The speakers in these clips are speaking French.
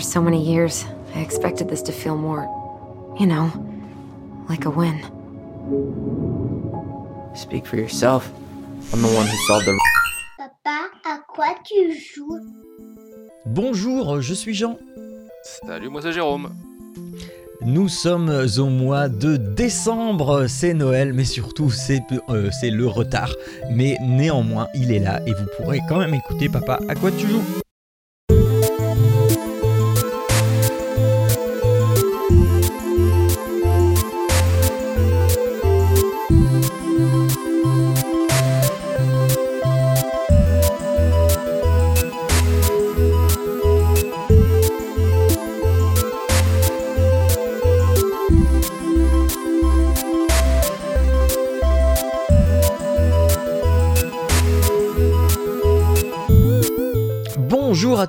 After so many years, I expected this to feel more, you know, like a win. Speak for yourself. I'm the one who solved the. Papa, à quoi tu joues? Bonjour, je suis Jean. Salut, moi c'est Jérôme. Nous sommes au mois de décembre, c'est Noël, mais surtout c'est euh, c'est le retard. Mais néanmoins, il est là et vous pourrez quand même écouter Papa, à quoi tu joues?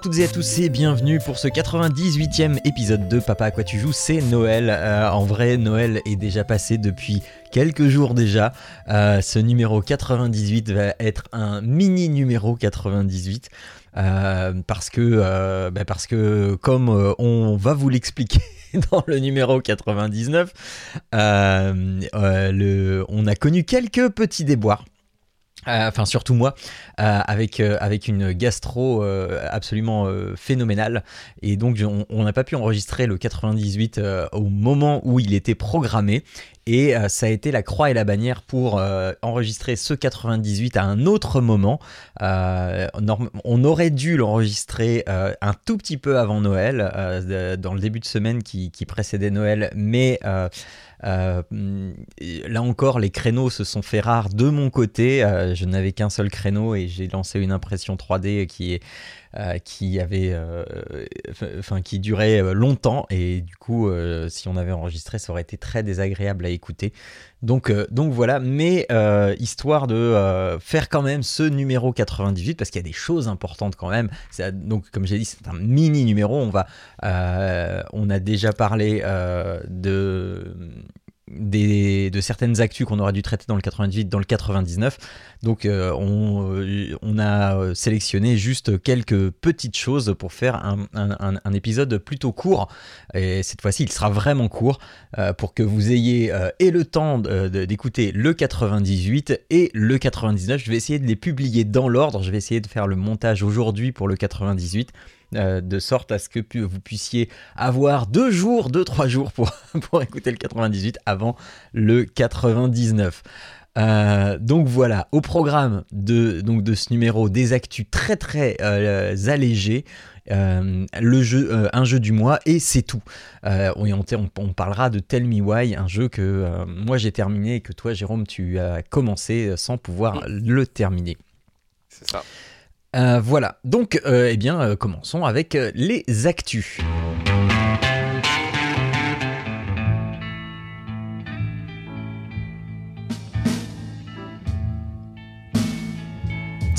Toutes et à tous et bienvenue pour ce 98e épisode de Papa à quoi tu joues, c'est Noël. Euh, en vrai, Noël est déjà passé depuis quelques jours déjà. Euh, ce numéro 98 va être un mini numéro 98. euh, parce que bah parce que comme on va vous l'expliquer dans le numéro 99, euh, euh, le, on a connu quelques petits déboires. Euh, Enfin, surtout moi, euh, avec, euh, avec une gastro absolument phénoménale. Et donc, on n'a pas pu enregistrer le 98 euh, au moment où il était programmé. Et ça a été la croix et la bannière pour enregistrer ce 98 à un autre moment. On aurait dû l'enregistrer un tout petit peu avant Noël, dans le début de semaine qui, qui précédait Noël, mais euh, là encore, les créneaux se sont fait rares de mon côté. Euh, je n'avais qu'un seul créneau et j'ai lancé une impression 3D qui est euh, qui avait, qui durait longtemps et du coup, si on avait enregistré, ça aurait été très désagréable à écouter. Donc, euh, donc voilà, mais euh, histoire de euh, faire quand même ce numéro 98 parce qu'il y a des choses importantes quand même. Donc comme j'ai dit, c'est un mini numéro. On va, on a déjà parlé de des, de certaines actus qu'on aurait dû traiter dans le 98, dans le 99. Donc euh, on, euh, on a euh, sélectionné juste quelques petites choses pour faire un, un- épisode plutôt court. Et cette fois-ci, il sera vraiment court pour que vous ayez et le temps d'écouter le 98 et le 99. Je vais essayer de les publier dans l'ordre. Je vais essayer de faire le montage aujourd'hui pour le 98. Euh, de sorte à ce que pu- vous puissiez avoir deux jours, deux, trois jours pour, pour écouter le 98 avant le 99. Euh, donc voilà, au programme de, donc de ce numéro, des actus très très euh, allégés, euh, le jeu, un jeu du mois et c'est tout. On, on- on parlera de Tell Me Why, un jeu que moi j'ai terminé et que toi Jérôme tu as commencé sans pouvoir le terminer. C'est ça. Euh, voilà, donc euh, eh bien euh, commençons avec les actus.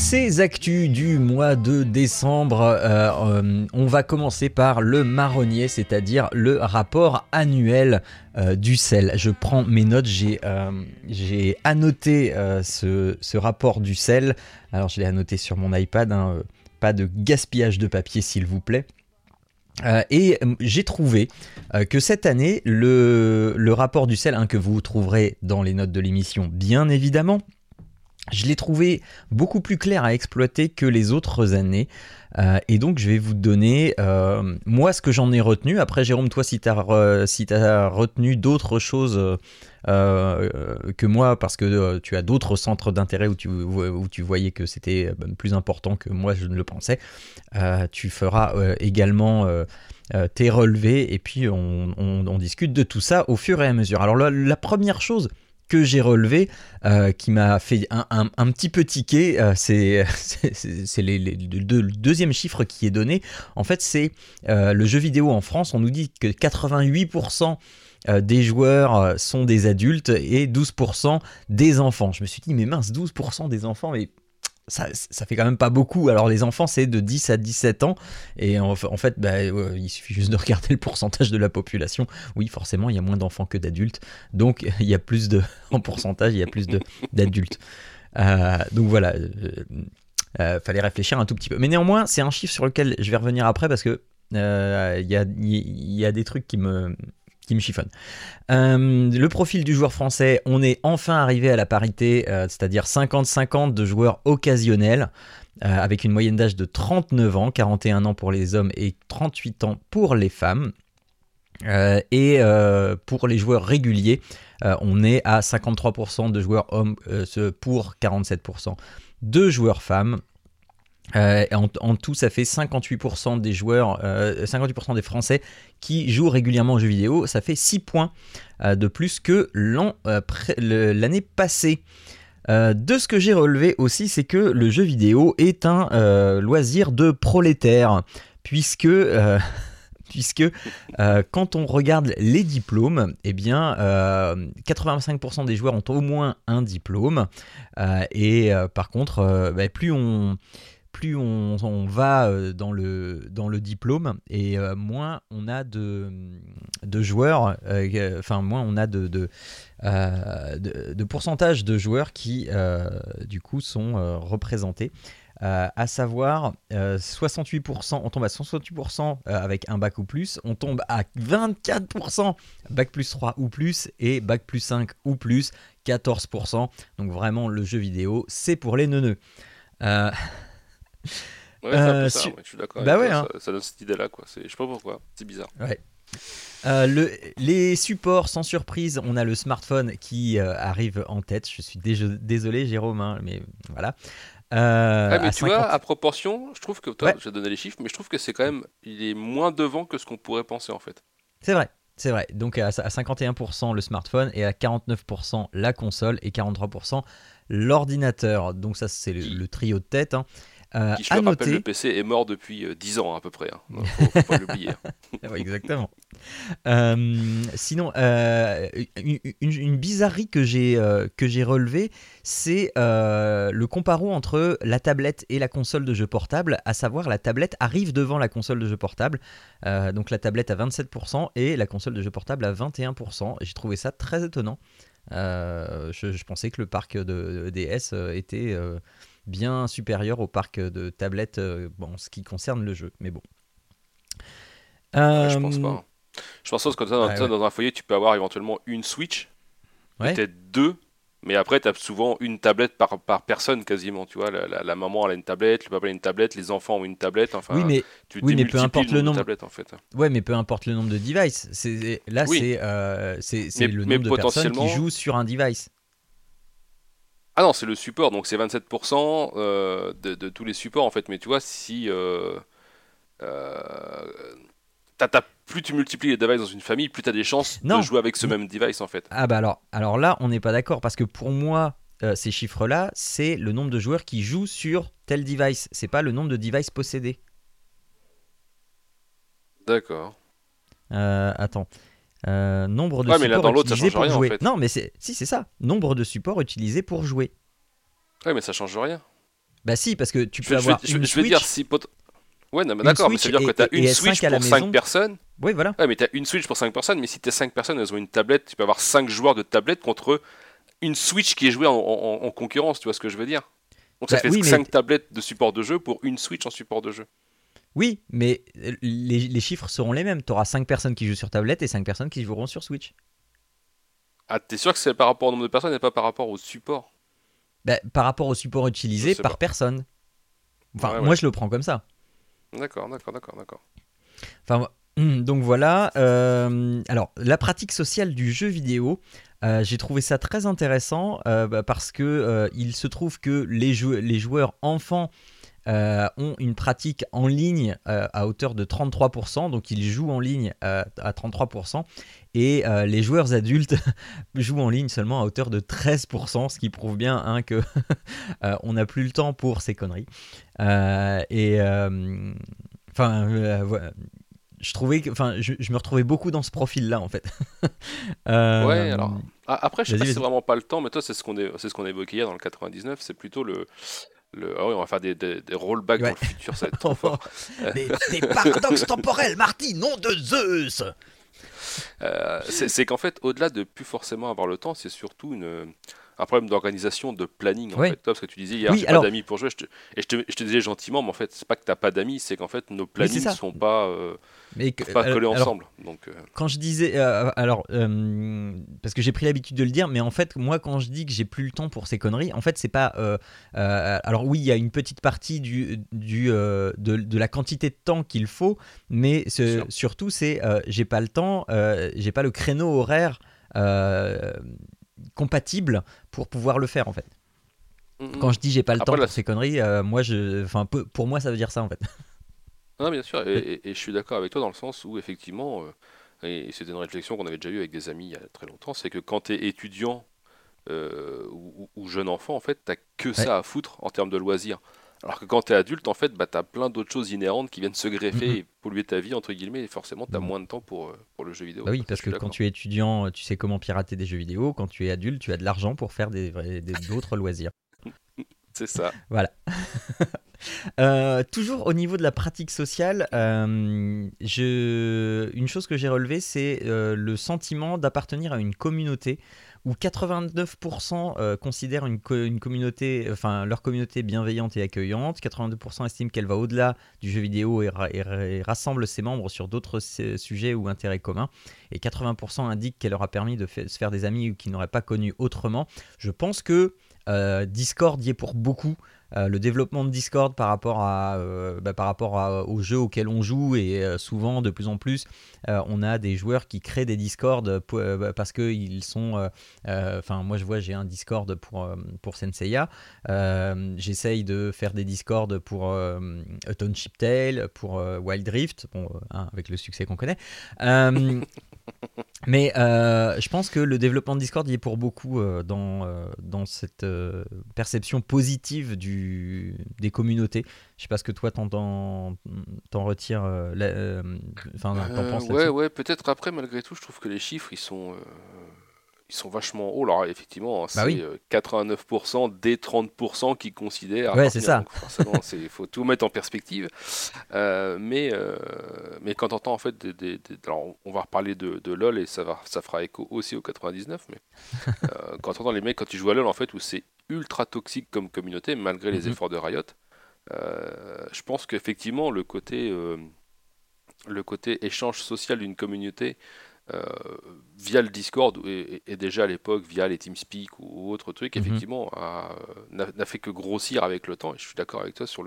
Ces actus du mois de décembre, euh, euh, on va commencer par le marronnier, c'est-à-dire le rapport annuel euh, du sel. Je prends mes notes, j'ai annoté ce, rapport du sel. Alors je l'ai annoté sur mon iPad, hein, pas de gaspillage de papier s'il vous plaît. Et j'ai trouvé que cette année, le, le rapport du sel, hein, que vous trouverez dans les notes de l'émission, bien évidemment, je l'ai trouvé beaucoup plus clair à exploiter que les autres années. Euh, et donc, je vais vous donner, euh, moi, ce que j'en ai retenu. Après, Jérôme, toi, si tu as, retenu d'autres choses euh, que moi, parce que tu as d'autres centres d'intérêt où tu, voyais que c'était euh, plus important que moi, je ne le pensais, tu feras également tes relevés et puis on, discute de tout ça au fur et à mesure. Alors, la première chose que j'ai relevé, euh, qui m'a fait un, un- petit peu tiquer, euh, c'est le, deux- le deuxième chiffre qui est donné. En fait, c'est euh, le jeu vidéo en France. On nous dit que 88% euh, des joueurs sont des adultes et 12% des enfants. Je me suis dit, mais mince, 12% des enfants, mais ça, fait quand même pas beaucoup. Alors les enfants, c'est de 10 à 17 ans. Et en, fait, bah, il suffit juste de regarder le pourcentage de la population. Oui, forcément, il y a moins d'enfants que d'adultes. Donc il y a plus de... En pourcentage, il y a plus d'adultes. Euh, donc voilà. euh, euh, fallait réfléchir un tout petit peu. Mais néanmoins, c'est un chiffre sur lequel je vais revenir après parce que Euh, il y a des trucs qui me, qui me chiffonnent. Euh, le profil du joueur français, on est enfin arrivé à la parité, euh, c'est-à-dire 50-50 de joueurs occasionnels, euh, avec une moyenne d'âge de 39 ans, 41 ans pour les hommes et 38 ans pour les femmes. Et pour les joueurs réguliers, on est à 53% de joueurs hommes pour 47% de joueurs femmes. Euh, en, tout, ça fait 58% des joueurs, euh, 58% des Français qui jouent régulièrement aux jeux vidéo. Ça fait 6 points euh, de plus que euh, l'année passée. Euh, de ce que j'ai relevé aussi, c'est que le jeu vidéo est un euh, loisir de prolétaires, puisque, euh, puisque euh, quand on regarde les diplômes, eh bien, euh, 85% des joueurs ont au moins un diplôme, Euh, et euh, par contre, euh, bah, plus on plus on, va euh, dans le, diplôme et euh, moins on a de, joueurs, euh, enfin moins on a de, pourcentage de joueurs qui du coup sont représentés. À savoir euh, 68%, on tombe à 68% euh, avec un bac ou plus, on tombe à 24% bac plus 3 ou plus et bac plus 5 ou plus, 14%. Donc vraiment le jeu vidéo, c'est pour les neuneux. Euh, Ouais, Euh, je suis d'accord. Bah ouais, hein. ça, ça donne cette idée-là, quoi. Je sais pas pourquoi, c'est bizarre. Euh, le- les supports, sans surprise, on a le smartphone qui euh, arrive en tête. Je suis désolé, Jérôme, hein, mais voilà. Mais à tu vois, 50 à proportion, je trouve que toi, Ouais. j'ai donné les chiffres, mais je trouve que c'est quand même, il est moins devant que ce qu'on pourrait penser en fait. C'est vrai, c'est vrai. Donc à, à 51% le smartphone et à 49% la console et 43% l'ordinateur. Donc ça, c'est le, le trio de tête. hein. Euh, Qui, je à le rappelle, noter, le PC est mort depuis euh, 10 ans à peu près. Hein. Non, faut, faut pas l'oublier. hein. Ouais, exactement. Euh, sinon, euh, une, bizarrerie que j'ai euh, j'ai relevée, c'est euh, le comparo entre la tablette et la console de jeu portable, à savoir la tablette arrive devant la console de jeu portable, Euh, donc la tablette à 27% et la console de jeu portable à 21%. Et J'ai trouvé ça très étonnant. Euh, je, je pensais que le parc de, de DS euh, était euh, bien supérieur au parc de tablettes euh, bon, en ce qui concerne le jeu, mais bon. Je pense Euh, pas. hein. Je pense que dans, ouais. dans un foyer, tu peux avoir éventuellement une Switch, Ouais. peut-être deux, mais après, tu as souvent une tablette par, par personne quasiment. Tu vois, la, la- la maman elle a une tablette, le papa a une tablette, les enfants ont une tablette. Enfin, oui, mais tu oui, mais peu importe le nombre. de tablettes en fait. Ouais, mais peu importe le nombre de devices. Là, Oui. c'est euh, le mais nombre de personnes qui jouent sur un device. Ah non, c'est le support, donc c'est 27% euh, de, de tous les supports en fait. Mais tu vois, si euh, euh, plus tu multiplies les devices dans une famille, plus tu as des chances Non. de jouer avec ce même device en fait. Ah bah alors, alors là, on n'est pas d'accord parce que pour moi, euh, ces chiffres-là, c'est le nombre de joueurs qui jouent sur tel device. C'est pas le nombre de devices possédés. D'accord. Attends. Euh, nombre de Ouais, mais là, supports dans l'autre, ça utilisés change pour rien, en jouer. fait. Non, mais c'est si c'est ça. Nombre de supports utilisés pour jouer. Ouais, mais ça change rien. Bah si, parce que tu peux je avoir je- une je vais dire si pot- Ouais, non, mais d'accord, mais ça veut dire que tu as et- une et Switch pour 5 maison. personnes. Oui, voilà. Ouais, mais tu as une Switch pour 5 personnes, mais si tes 5 personnes, elles ont une tablette, tu peux avoir 5 joueurs de tablette contre une Switch qui est jouée en, en- en concurrence, tu vois ce que je veux dire? Donc ça Bah fait oui, mais- 5 tablettes de support de jeu pour une Switch en support de jeu. Oui, mais euh, les, les chiffres seront les mêmes. Tu auras 5 personnes qui jouent sur tablette et 5 personnes qui joueront sur Switch. Ah, t'es sûr que c'est par rapport au nombre de personnes et pas par rapport au support? Bah, par rapport au support utilisé par pas. personne. Enfin, Ouais, moi ouais. je le prends comme ça. D'accord, d'accord, d'accord, d'accord. Enfin, hum, donc voilà. euh, alors, la pratique sociale du jeu vidéo, euh, j'ai trouvé ça très intéressant euh, bah, parce que il se trouve que les, jou- les joueurs enfants euh, ont une pratique en ligne euh, à hauteur de 33%, donc ils jouent en ligne euh, à 33%, et les joueurs adultes jouent en ligne seulement à hauteur de 13%, ce qui prouve bien hein, que on n'a plus le temps pour ces conneries. Et enfin, voilà. je trouvais que, enfin, je, je me retrouvais beaucoup dans ce profil-là en fait. Euh, Ouais, alors. Après, je sais pas si c'est vraiment pas le temps, mais toi, c'est ce qu'on c'est ce qu'on évoquait hier dans le 99, c'est plutôt le. Le... Ah oui, on va faire des, des, des rollbacks Ouais. dans le futur, ça va être trop fort. des, des paradoxes temporels, Marty, nom de Zeus Euh, c'est c'est qu'en fait, au-delà de plus forcément avoir le temps, c'est surtout une, un problème d'organisation, de planning en fait. Toi, parce que tu disais hier, Oui, j'ai alors- pas d'amis pour jouer, je te- et je te, je te disais gentiment, mais en fait, c'est pas que t'as pas d'amis, c'est qu'en fait nos plannings ça. sont pas, euh, Mais que- peuvent pas alors- collés alors, ensemble. Donc, euh, quand je disais, euh, alors, euh, parce que j'ai pris l'habitude de le dire, mais en fait, moi, quand je dis que j'ai plus le temps pour ces conneries, en fait, c'est pas. alors oui, il y a une petite partie du, du de, de la quantité de temps qu'il faut, mais ce- surtout, c'est j'ai pas le temps, j'ai pas le créneau horaire compatible pour pouvoir le faire, en fait. Quand je dis j'ai pas le Après, temps là, pour ces conneries, euh, moi, je, enfin, pour moi, ça veut dire ça, en fait. Non, bien sûr, et, et- et je suis d'accord avec toi dans le sens où effectivement, euh, et c'était une réflexion qu'on avait déjà eue avec des amis il y a très longtemps, c'est que quand tu es étudiant euh, ou, ou jeune enfant, en fait, t'as que ça à foutre en termes de loisirs. Alors que quand tu es adulte, en fait, bah, tu as plein d'autres choses inhérentes qui viennent se greffer Mhm. et polluer ta vie, entre guillemets, et forcément, tu as Mhm. moins de temps pour, euh, pour le jeu vidéo. Bah oui, parce que quand tu es étudiant, tu sais comment pirater des jeux vidéo. Quand tu es adulte, tu as de l'argent pour faire des- d'autres loisirs. C'est ça. Euh, toujours au niveau de la pratique sociale, euh, je... une chose que j'ai relevée, c'est euh, le sentiment d'appartenir à une communauté où 89% euh, considèrent une, co- une communauté, enfin leur communauté bienveillante et accueillante, 82% estiment qu'elle va au-delà du jeu vidéo et, ra- et ra- et rassemble ses membres sur d'autres su- sujets ou intérêts communs, et 80% indiquent qu'elle leur a permis de se faire des amis qu'ils n'auraient pas connus autrement. Je pense que Discord y est pour beaucoup. Euh, le développement de Discord par rapport, à, euh, bah, par rapport aux jeux auxquels on joue et euh, souvent de plus en plus euh, on a des joueurs qui créent des Discord euh, parce que ils sont euh, euh, enfin moi je vois j'ai un Discord pour, euh, pour Senseiya Euh, j'essaye de faire des Discord pour euh, Township Tale pour euh, Wild Rift bon, euh, hein, avec le succès qu'on connaît Euh, mais euh, je pense que le développement de Discord y est pour beaucoup euh, dans, euh, dans cette perception positive du, des communautés. Je sais pas ce que toi t'en, t'en, t'en retires, enfin t'en penses ouais, ouais, peut-être après, malgré tout, je trouve que les chiffres, ils sont, ils sont vachement hauts. Alors, effectivement, c'est Bah oui. euh, 89% des 30% qui considèrent. Ouais, c'est ça. Donc, forcément, il faut tout mettre en perspective. Euh, mais, euh, mais quand on entend, en fait, des, des- des- alors, on va reparler de, de LoL et ça, va, ça fera écho aussi au 99. Mais euh, quand on entend les mecs, quand ils jouent à LoL, en fait, où c'est ultra toxique comme communauté, malgré les Mhm. efforts de Riot, euh, je pense qu'effectivement, le côté. euh, le côté échange social d'une communauté euh, via le Discord et, et déjà à l'époque via les TeamSpeak ou, ou autres trucs, Mhm. effectivement, a- n'a fait que grossir avec le temps. Et je suis d'accord avec toi sur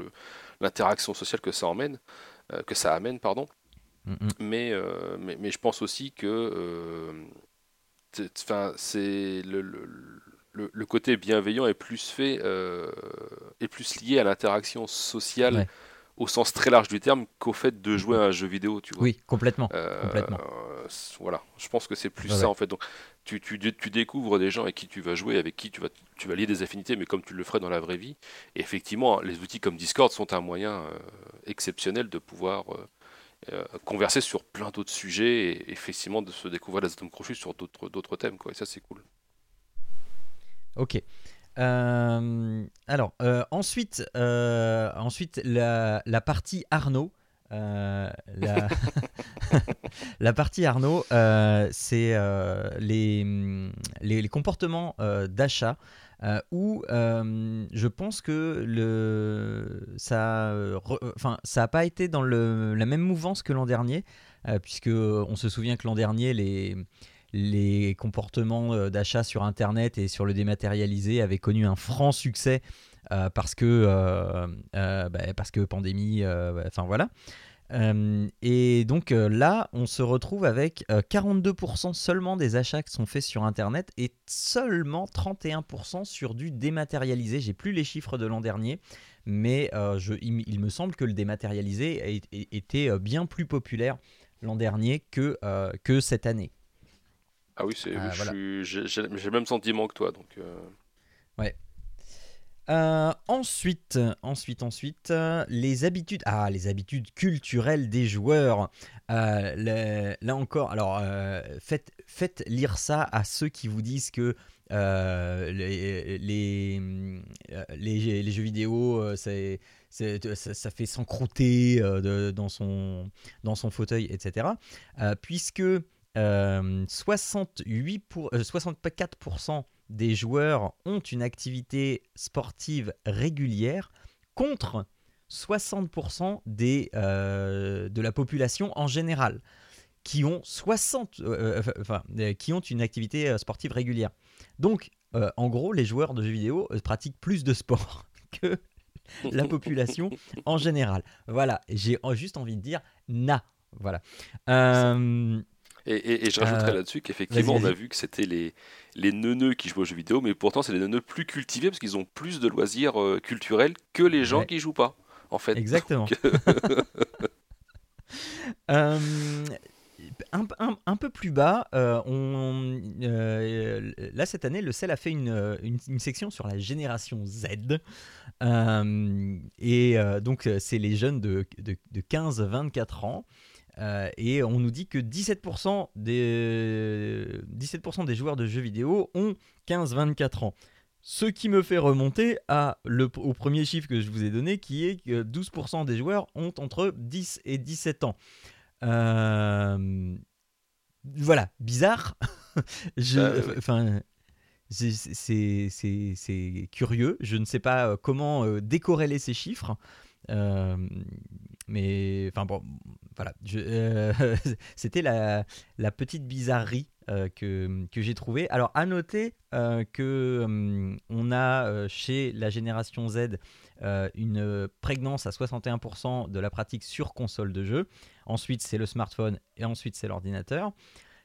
l'interaction sociale que ça emmène, euh, que ça amène, pardon. Mhm. Mais, euh, mais, mais je pense aussi que euh, c'est- le, le, le- le côté bienveillant est plus fait, euh, est plus lié à l'interaction sociale Ouais. Au sens très large du terme qu'au fait de jouer à un jeu vidéo, tu vois. Oui, complètement. Euh, complètement. euh, voilà, je pense que c'est plus Ouais, ça ouais. en fait. Donc, tu, tu, dé- tu découvres des gens avec qui tu vas jouer, avec qui tu vas, tu vas lier des affinités, mais comme tu le ferais dans la vraie vie. Et effectivement, les outils comme Discord sont un moyen euh, exceptionnel de pouvoir euh, converser sur plein d'autres sujets et effectivement de se découvrir des atomes crochus sur d'autres d'autres thèmes. Quoi. Et ça, c'est cool. Ok. Euh, alors, euh, ensuite, euh, ensuite la, la partie Arnaud. la... la partie Arnaud, c'est les, les, les comportements d'achat où je pense que le, ça re- enfin, ça n'a pas été dans le, la même mouvance que l'an dernier, puisque on se souvient que l'an dernier, les, les comportements euh, d'achat sur Internet et sur le dématérialisé avaient connu un franc succès euh, parce que euh, bah, parce que pandémie, enfin voilà. Et donc là, on se retrouve avec euh, 42% seulement des achats qui sont faits sur Internet et seulement 31% sur du dématérialisé. J'ai plus les chiffres de l'an dernier, mais il, me semble que le dématérialisé a- a- était bien plus populaire l'an dernier que, que cette année. Ah oui, c'est, voilà. suis- j'ai, le même sentiment que toi. Donc, euh, Euh, ensuite, ensuite, ensuite, euh, les habitudes. Ah, les habitudes culturelles des joueurs. Euh, là encore, alors euh, faites, faites lire ça à ceux qui vous disent que euh, les, les, euh, les, les jeux vidéo, euh, ça, ça fait s'encrouter euh, dans, son, dans son fauteuil, etc. Euh, puisque euh, 68 pour, euh, 64% des joueurs ont une activité sportive régulière contre 60% des, euh, de la population en général qui ont 60 euh, euh, enfin, euh, qui ont une activité euh, sportive régulière. Donc euh, en gros les joueurs de jeux vidéo euh, pratiquent plus de sport que la population en général. Voilà, j'ai euh, juste envie de dire na. Voilà. Euh, Et, et- et je rajouterais Euh, là-dessus qu'effectivement, on a vu que c'était les, les neuneux qui jouent aux jeux vidéo, mais pourtant, c'est les neuneux plus cultivés parce qu'ils ont plus de loisirs euh, culturels que les gens Ouais. qui jouent pas, en fait. Exactement. Euh, un, un- un peu plus bas, on, là cette année, le CEL a fait une, une- une section sur la génération Z. Et donc, c'est les jeunes de, de, de 15-24 ans. Euh, et on nous dit que 17% des, 17% des joueurs de jeux vidéo ont 15-24 ans. Ce qui me fait remonter à le, au premier chiffre que je vous ai donné, qui est que 12% des joueurs ont entre 10 et 17 ans. Euh, voilà, bizarre. Bah. Enfin, c'est- curieux. Je ne sais pas euh, comment euh, décorréler ces chiffres. Euh, mais enfin bon, voilà. Euh, C'était la, petite bizarrerie euh, que, que j'ai trouvée. Alors à noter que on a chez la génération Z une prégnance à 61% de la pratique sur console de jeu. Ensuite c'est le smartphone et ensuite c'est l'ordinateur.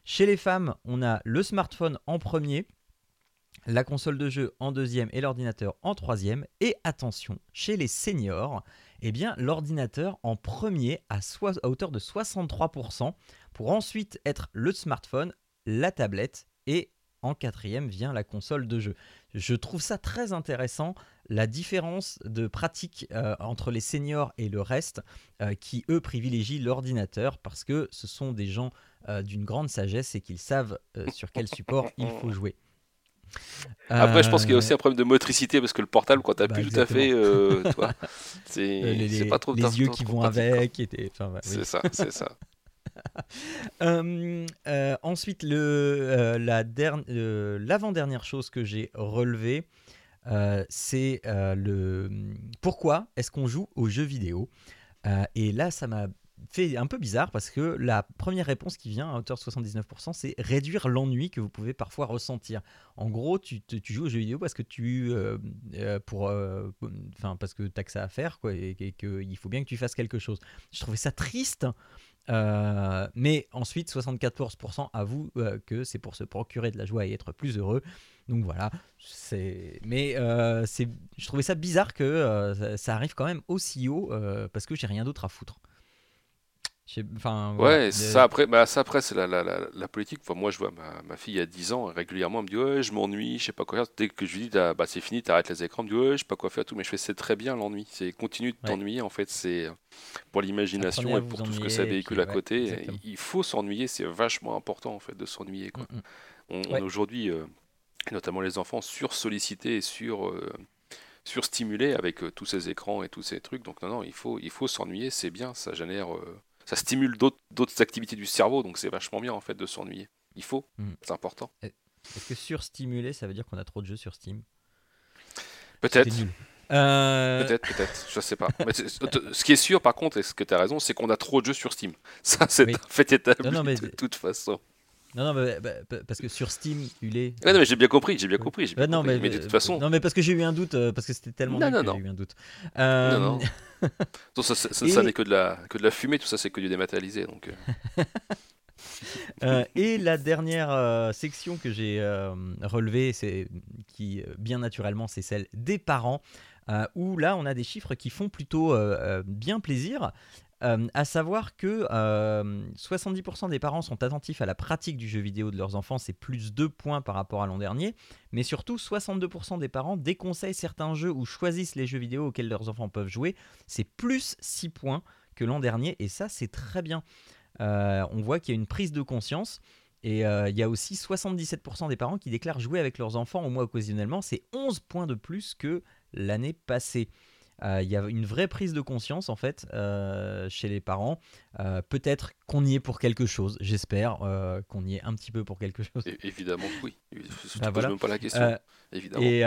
Chez les femmes, on a le smartphone en premier, la console de jeu en deuxième et l'ordinateur en troisième. Et attention, chez les seniors, eh bien l'ordinateur en premier à, hauteur de 63%, pour ensuite être le smartphone, la tablette et en quatrième vient la console de jeu. Je trouve ça très intéressant, la différence de pratique euh, entre les seniors et le reste, euh, qui eux privilégient l'ordinateur parce que ce sont des gens euh, d'une grande sagesse et qu'ils savent sur quel support il faut jouer. Après, je pense qu'il y a Euh, aussi un problème de motricité parce que le portable, quand t'as Bah, plus tout à fait, euh, c'est euh, pas trop les yeux qui vont avec. des- enfin, oui. C'est ça, c'est ça. Euh, euh, ensuite, le, euh, la derni- l'avant-dernière chose que j'ai relevée, c'est le pourquoi est-ce qu'on joue aux jeux vidéo? Et là, ça m'a fait un peu bizarre parce que la première réponse qui vient à hauteur de 79%, c'est réduire l'ennui que vous pouvez parfois ressentir. En gros, tu, tu joues aux jeux vidéo parce que tu, euh, euh, pour, euh, parce que t'as que ça à faire, quoi, et, qu'il faut bien que tu fasses quelque chose. Je trouvais ça triste. euh, mais ensuite, 74% avouent que c'est pour se procurer de la joie et être plus heureux. Donc voilà. Mais c'est. Je trouvais ça bizarre que ça, arrive quand même aussi haut parce que j'ai rien d'autre à foutre. Enfin. Ouais, ça après, bah, ça après c'est la, la, la, la politique. Enfin, moi, je vois ma, ma fille a 10 ans, régulièrement, elle me dit Ouais, je m'ennuie, je sais pas quoi faire. Dès que je lui dis bah, C'est fini, t'arrêtes les écrans, elle me dit Ouais, je sais pas quoi faire, tout. Mais je fais C'est très bien l'ennui. C'est continue de Ouais. t'ennuyer, en fait. C'est pour l'imagination à et pour tout ce que ça véhicule puis, à ouais, côté. exactement. Il faut s'ennuyer, c'est vachement important, en fait, de s'ennuyer. quoi. Mm, mm. On, on aujourd'hui, euh, notamment les enfants, sursollicités et sur. euh, surstimulés avec euh, tous ces écrans et tous ces trucs. Donc non, non, il faut, il faut s'ennuyer, c'est bien, ça génère, euh, ça stimule d'autres, d'autres activités du cerveau, donc c'est vachement bien en fait de s'ennuyer. Il faut, Mm. c'est important. Est-ce que surstimuler, ça veut dire qu'on a trop de jeux sur Steam? Peut-être. Euh, peut-être, peut-être, je sais pas. Mais ce qui est sûr par contre, et ce que tu as raison, c'est qu'on a trop de jeux sur Steam. Ça, c'est Oui. un fait établi Non, non, mais- de toute façon. Non, non, bah, bah, parce que sur Steam, il est. Non, mais j'ai bien compris, j'ai bien compris. bien non, compris. mais, mais, de toute façon, Non, mais parce que j'ai eu un doute, euh, parce que c'était tellement Non, non, non. j'ai eu un doute. Euh, Non, non. ça, ça, ça- Et- ça n'est que de la, que de la fumée, tout ça, c'est que du dématérialisé. Donc, euh, Euh, et la dernière euh, section que j'ai relevée, c'est qui bien naturellement, c'est celle des parents, euh, où là on a des chiffres qui font plutôt euh, euh, bien plaisir. Euh, à savoir que euh, 70% des parents sont attentifs à la pratique du jeu vidéo de leurs enfants, c'est plus 2 points par rapport à l'an dernier, mais surtout 62% des parents déconseillent certains jeux ou choisissent les jeux vidéo auxquels leurs enfants peuvent jouer, c'est plus 6 points que l'an dernier, et ça c'est très bien. Euh, on voit qu'il y a une prise de conscience. Et euh, il y a aussi 77% des parents qui déclarent jouer avec leurs enfants au moins occasionnellement. C'est 11 points de plus que l'année passée. Euh, Il y a une vraie prise de conscience en fait euh, chez les parents. Euh, Peut-être qu'on y est pour quelque chose, j'espère qu'on y est un petit peu pour quelque chose. É- Évidemment oui. Je ne Bah, voilà. même pas la question. Évidemment. Et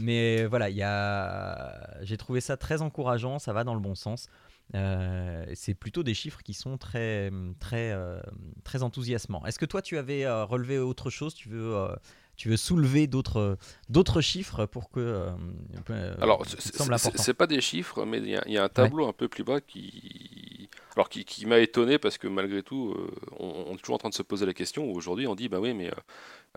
mais voilà, il y a, j'ai trouvé ça très encourageant, ça va dans le bon sens. Euh, c'est plutôt des chiffres qui sont très, très, très enthousiasmants. Est-ce que toi, tu avais relevé autre chose? Tu veux, tu veux soulever d'autres, d'autres chiffres pour que euh, euh, Alors, c'est- pas des chiffres, mais il y, a- il y a un tableau un peu plus bas qui, alors qui, qui m'a étonné parce que malgré tout, euh, on, on est toujours en train de se poser la question. Aujourd'hui, on dit bah oui, mais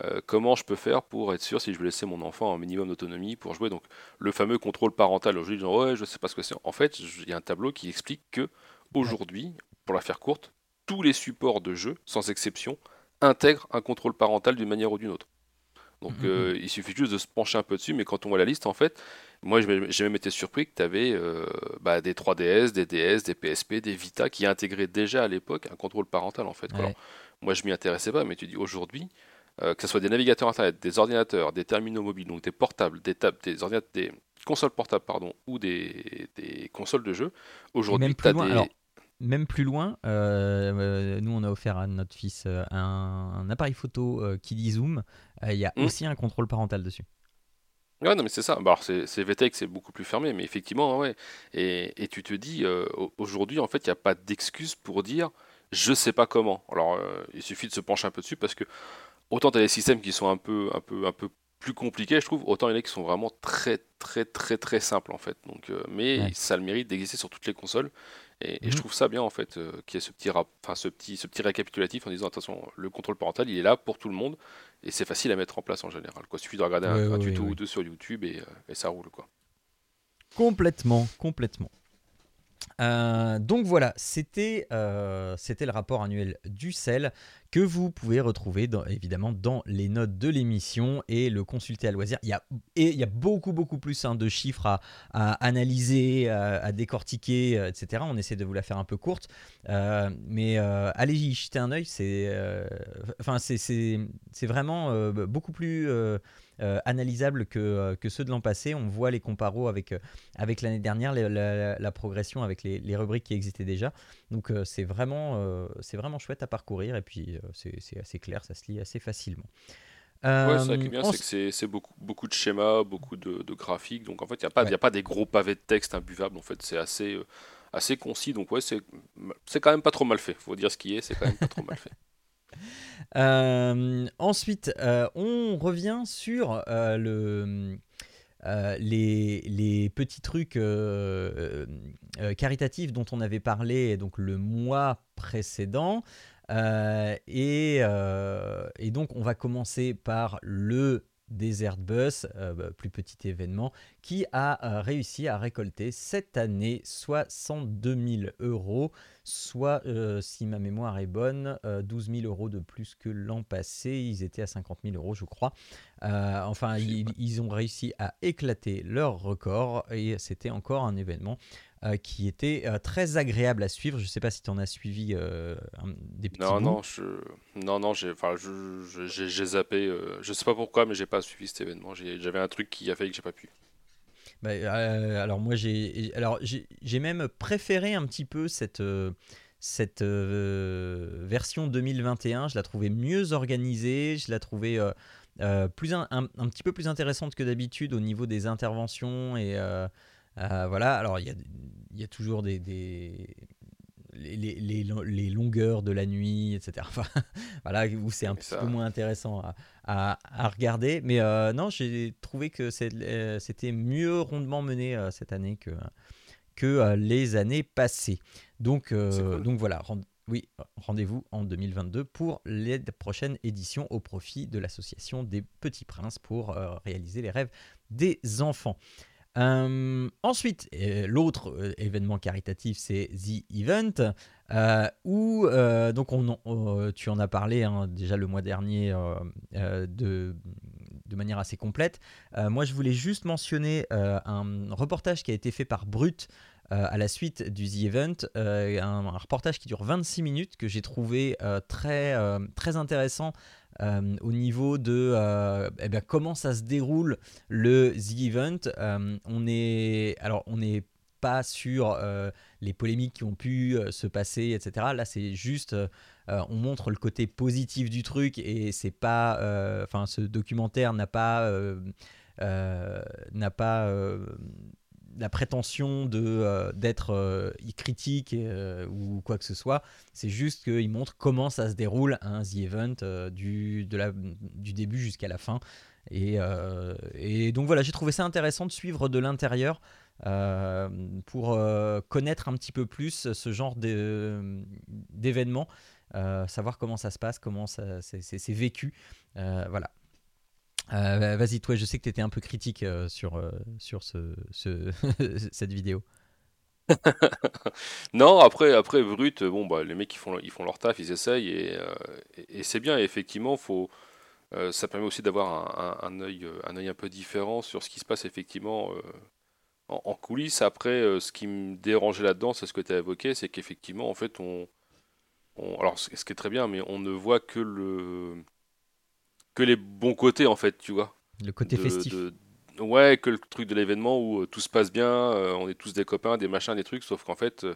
euh, comment je peux faire pour être sûr si je veux laisser mon enfant un minimum d'autonomie pour jouer? Donc, le fameux contrôle parental. Aujourd'hui, disant ouais, je sais pas ce que c'est. En fait, il y a un tableau qui explique que aujourd'hui, pour la faire courte, tous les supports de jeu, sans exception, intègrent un contrôle parental d'une manière ou d'une autre. Donc Mhm. euh, il suffit juste de se pencher un peu dessus, mais quand on voit la liste, en fait, moi j'ai même été surpris que tu avais bah, des 3DS, des DS, des PSP, des Vita qui intégraient déjà à l'époque un contrôle parental en fait. quoi. Ouais. Alors, moi je m'y intéressais pas, mais tu dis aujourd'hui, euh, que ce soit des navigateurs internet, des ordinateurs, des terminaux mobiles, donc des portables, des tables, des ordinateurs, des consoles portables pardon, ou des, des consoles de jeu, aujourd'hui tu as loin, des... alors, même plus loin, euh, euh, nous on a offert à notre fils euh, un, un appareil photo qui dit zoom. Il y a Hmm. aussi un contrôle parental dessus. Ouais, non, mais c'est ça. Bah, alors, c'est VTech, c'est beaucoup plus fermé, mais effectivement, ouais. Et, et tu te dis, euh, au- aujourd'hui, en fait, il n'y a pas d'excuse pour dire je sais pas comment. Alors, euh, il suffit de se pencher un peu dessus parce que autant tu as des systèmes qui sont un peu, un peu, un peu plus compliqués, je trouve, autant il y en a qui sont vraiment très, très, très, très simples, en fait. Donc, euh, mais Ouais. ça a le mérite d'exister sur toutes les consoles. Et, et Mhm. je trouve ça bien, en fait, euh, qu'il y ait ce petit, enfin, ce, petit, ce petit récapitulatif en disant attention, le contrôle parental, il est là pour tout le monde. Et c'est facile à mettre en place en général. Quoi. Il suffit de regarder un, Ouais, un ouais, tuto ouais, ou deux sur YouTube et, euh, et ça roule. Quoi. Complètement, complètement. Euh, donc voilà, c'était euh, le rapport annuel du sel que vous pouvez retrouver évidemment dans les notes de l'émission et le consulter à loisir. Il y a, et il y a beaucoup beaucoup plus hein, de chiffres à, analyser, à, décortiquer, euh, etc. On essaie de vous la faire un peu courte, Euh, mais allez y jeter un œil. C'est enfin c'est vraiment beaucoup plus euh, euh, analysable que, euh, que ceux de l'an passé. On voit les comparos avec euh, avec l'année dernière, la, la progression avec les, les rubriques qui existaient déjà. Donc euh, c'est vraiment, euh, c'est vraiment chouette à parcourir et puis euh, c'est assez clair, ça se lit assez facilement. Ouais, c'est Euh, qui est bien, en- c'est que c'est beaucoup, beaucoup de schémas, beaucoup de, de graphiques. Donc en fait, il n'y a, pas- Ouais. y a pas des gros pavés de texte imbuvables. En fait, c'est assez, euh, assez concis. Donc ouais, c'est c'est quand même pas trop mal fait. faut dire ce qui est, c'est quand même pas trop mal fait. Euh, ensuite, euh, on revient sur euh, le, les, les petits trucs caritatifs dont on avait parlé donc le mois précédent. Et, et donc, on va commencer par le Desert Bus, plus petit événement, qui a réussi à récolter cette année 62 000 euros, soit, euh, si ma mémoire est bonne, euh, 12 000 euros de plus que l'an passé. Ils étaient à 50 000 euros, je crois. Euh, enfin, ils, ils ont réussi à éclater leur record et c'était encore un événement euh, qui était euh, très agréable à suivre. Je ne sais pas si tu en as suivi euh, un- des petits Non, bouts. non, je, non, non, j'ai, enfin, je, je- zappé. euh, je sais pas pourquoi, mais j'ai pas suivi cet événement. J'avais un truc qui a fait que j'ai pas pu. Bah, euh, alors moi j'ai alors j'ai même préféré un petit peu cette euh, euh, version 2021. Je la trouvais mieux organisée, je la trouvais plus un, un- petit peu plus intéressante que d'habitude au niveau des interventions et voilà. Alors il y a y a toujours des les, les, les lo- les longueurs de la nuit, etc. Enfin, voilà, où c'est un petit peu moins intéressant à, à- à regarder. Mais euh, non, j'ai trouvé que euh, c'était mieux rondement mené euh, cette année que, que euh, les années passées. Donc, cool. donc voilà, rend- oui, rendez-vous en 2022 pour les prochaines éditions au profit de l'association des Petits Princes pour réaliser les rêves des enfants. Euh, ensuite, euh, l'autre euh, événement caritatif, c'est The Event, où donc on, tu en as parlé hein, déjà le mois dernier de, de manière assez complète. Moi, je voulais juste mentionner un reportage qui a été fait par Brut euh, à la suite du The Event, euh, un, reportage qui dure 26 minutes que j'ai trouvé euh, très, très intéressant au niveau de eh comment ça se déroule le The Event. On est alors on n'est pas sur les polémiques qui ont pu se passer, etc. Là, c'est juste, on montre le côté positif du truc et c'est pas, enfin, ce documentaire n'a pas, n'a pas la prétention de euh, d'être euh, critique euh, ou quoi que ce soit. C'est juste qu'il montre comment ça se déroule un The Event du, du début jusqu'à la fin. Et, et donc voilà, j'ai trouvé ça intéressant de suivre de l'intérieur pour connaître un petit peu plus ce genre d'événements, savoir comment ça se passe, comment c'est vécu. Voilà. Euh, Vas-y, toi, je sais que tu étais un peu critique euh, sur, euh, sur ce, ce- cette vidéo. Non, après, après Brut, bon, bah, les mecs ils font, ils font leur taf, ils essayent et, et- c'est bien. Effectivement, faut, ça permet aussi d'avoir un, un, œil, un œil un peu différent sur ce qui se passe effectivement en, en coulisses. Après, ce qui me dérangeait là-dedans, c'est ce que tu as évoqué, c'est qu'effectivement, en fait, on, alors ce qui est très bien, mais on ne voit que le, que les bons côtés en fait, tu vois Le côté de- festif. de- ouais, que le truc de l'événement où euh, tout se passe bien, euh, on est tous des copains, des machins, des trucs, sauf qu'en fait, euh,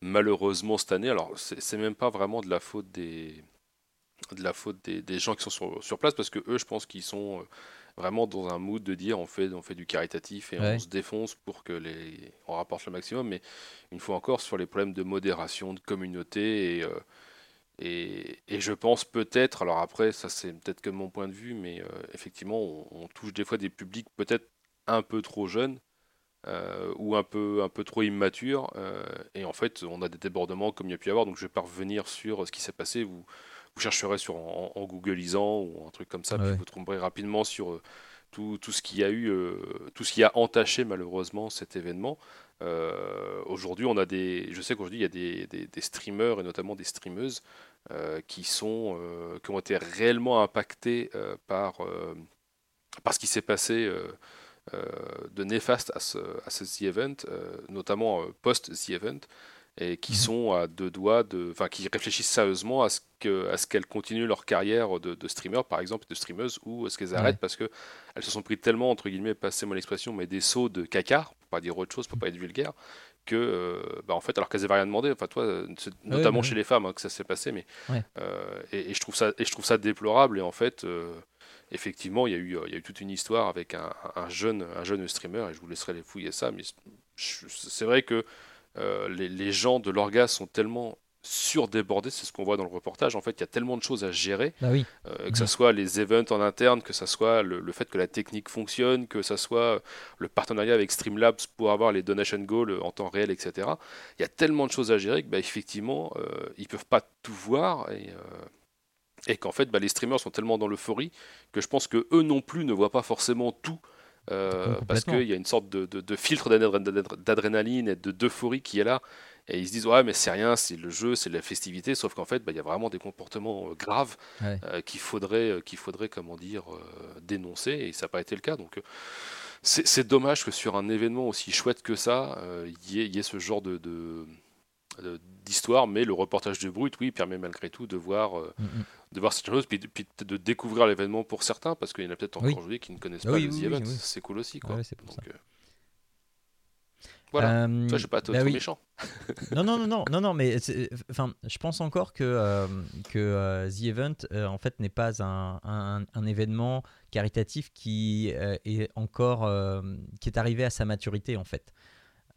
malheureusement cette année, alors c'est même pas vraiment de la faute des de la faute des, des gens qui sont sur, sur place parce que eux, je pense qu'ils sont vraiment dans un mood de dire on fait on fait du caritatif et Ouais. on se défonce pour que les on rapporte le maximum, mais une fois encore sur les problèmes de modération, de communauté et euh, et, et je pense peut-être, alors après, ça c'est peut-être que mon point de vue, mais euh, effectivement, on, on touche des fois des publics peut-être un peu trop jeunes euh, ou un peu, un peu trop immatures. euh, et en fait, on a des débordements comme il y a pu y avoir. Donc je vais pas revenir sur ce qui s'est passé. Vous, vous chercherez sur, en, en googlisant ou un truc comme ça, puis vous tomberez rapidement sur tout, tout ce qui a eu, tout ce qui a entaché malheureusement cet événement. Euh, aujourd'hui, on a des, je sais qu'aujourd'hui il y a des, des- des streamers et notamment des streameuses euh, qui sont, euh, qui ont été réellement impactés par, par ce qui s'est passé de néfaste à ce, à ce The Event, notamment euh, post-The Event, et qui Mhm. sont à deux doigts de, enfin, qui réfléchissent sérieusement à ce que, à ce qu'elles continuent leur carrière de, de streamer, par exemple, de streameuse, ou est-ce qu'elles arrêtent Ouais. parce que elles se sont pris tellement, entre guillemets, passez-moi l'expression, mais des sauts de caca, pour pas dire autre chose, pour pas être vulgaire, que, euh, bah, en fait, alors qu'elles avaient rien demandé, enfin, toi, c'est notamment bah chez les femmes hein, que ça s'est passé, mais euh, et, et je trouve ça, et je trouve ça déplorable. Et en fait, euh, effectivement, il y a eu, il y a eu toute une histoire avec un, un jeune, un jeune streamer, et je vous laisserai les fouiller ça. Mais c'est vrai que euh, les, les gens de l'orgasme sont tellement surdébordés, c'est ce qu'on voit dans le reportage. En fait, il y a tellement de choses à gérer, Bah oui. euh, que ce soit les events en interne, que ce soit le, le fait que la technique fonctionne, que ce soit le partenariat avec Streamlabs pour avoir les donation goals en temps réel, etc. Il y a tellement de choses à gérer que, bah, effectivement, euh, ils peuvent pas tout voir et, euh, et qu'en fait, bah, les streamers sont tellement dans l'euphorie que je pense que eux non plus ne voient pas forcément tout. Euh, parce qu'il y a une sorte de, de- de filtre d'adré- d'adré- d'adrénaline et de d'euphorie qui est là et ils se disent ouais mais c'est rien c'est le jeu c'est la festivité sauf qu'en fait bah, il y a vraiment des comportements euh, graves Ouais. euh, qu'il faudrait, qu'il faudrait comment dire, dénoncer, et ça n'a pas été le cas. Donc c'est dommage que sur un événement aussi chouette que ça, il y, ait- il y ait ce genre de- d'histoire, mais le reportage de Brut, oui, permet malgré tout de voir, euh, Mm, mm. de voir cette chose, puis, de- puis peut-être de découvrir l'événement pour certains, parce qu'il y en a peut-être encore Oui. aujourd'hui qui ne connaissent Ah pas oui, le oui, The oui, Event. C'est cool aussi, quoi. Ouais, pour Donc, ça. euh, voilà. Euh, Ça, je vais pas être bah méchant. non, non, non, non, non, non, mais enfin, je pense encore que, euh, que euh, The Event, euh, en fait, n'est pas un, un- un événement caritatif qui euh, est encore, euh, qui est arrivé à sa maturité, en fait.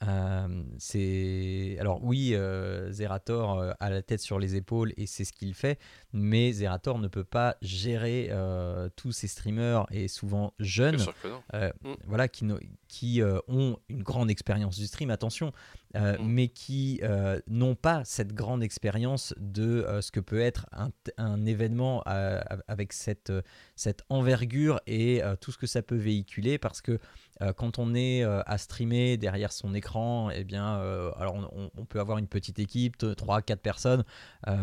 Euh, c'est alors oui, euh, Zerator euh, a la tête sur les épaules et c'est ce qu'il fait, mais Zerator ne peut pas gérer tous ces streamers et souvent jeunes Mm. voilà, qui, qui ont une grande expérience du stream, attention, Mm. mais qui n'ont pas cette grande expérience de ce que peut être un, un événement avec cette, cette envergure et tout ce que ça peut véhiculer, parce que euh, quand on est euh, à streamer derrière son écran, eh euh, on, peut avoir une petite équipe, 3-4 personnes,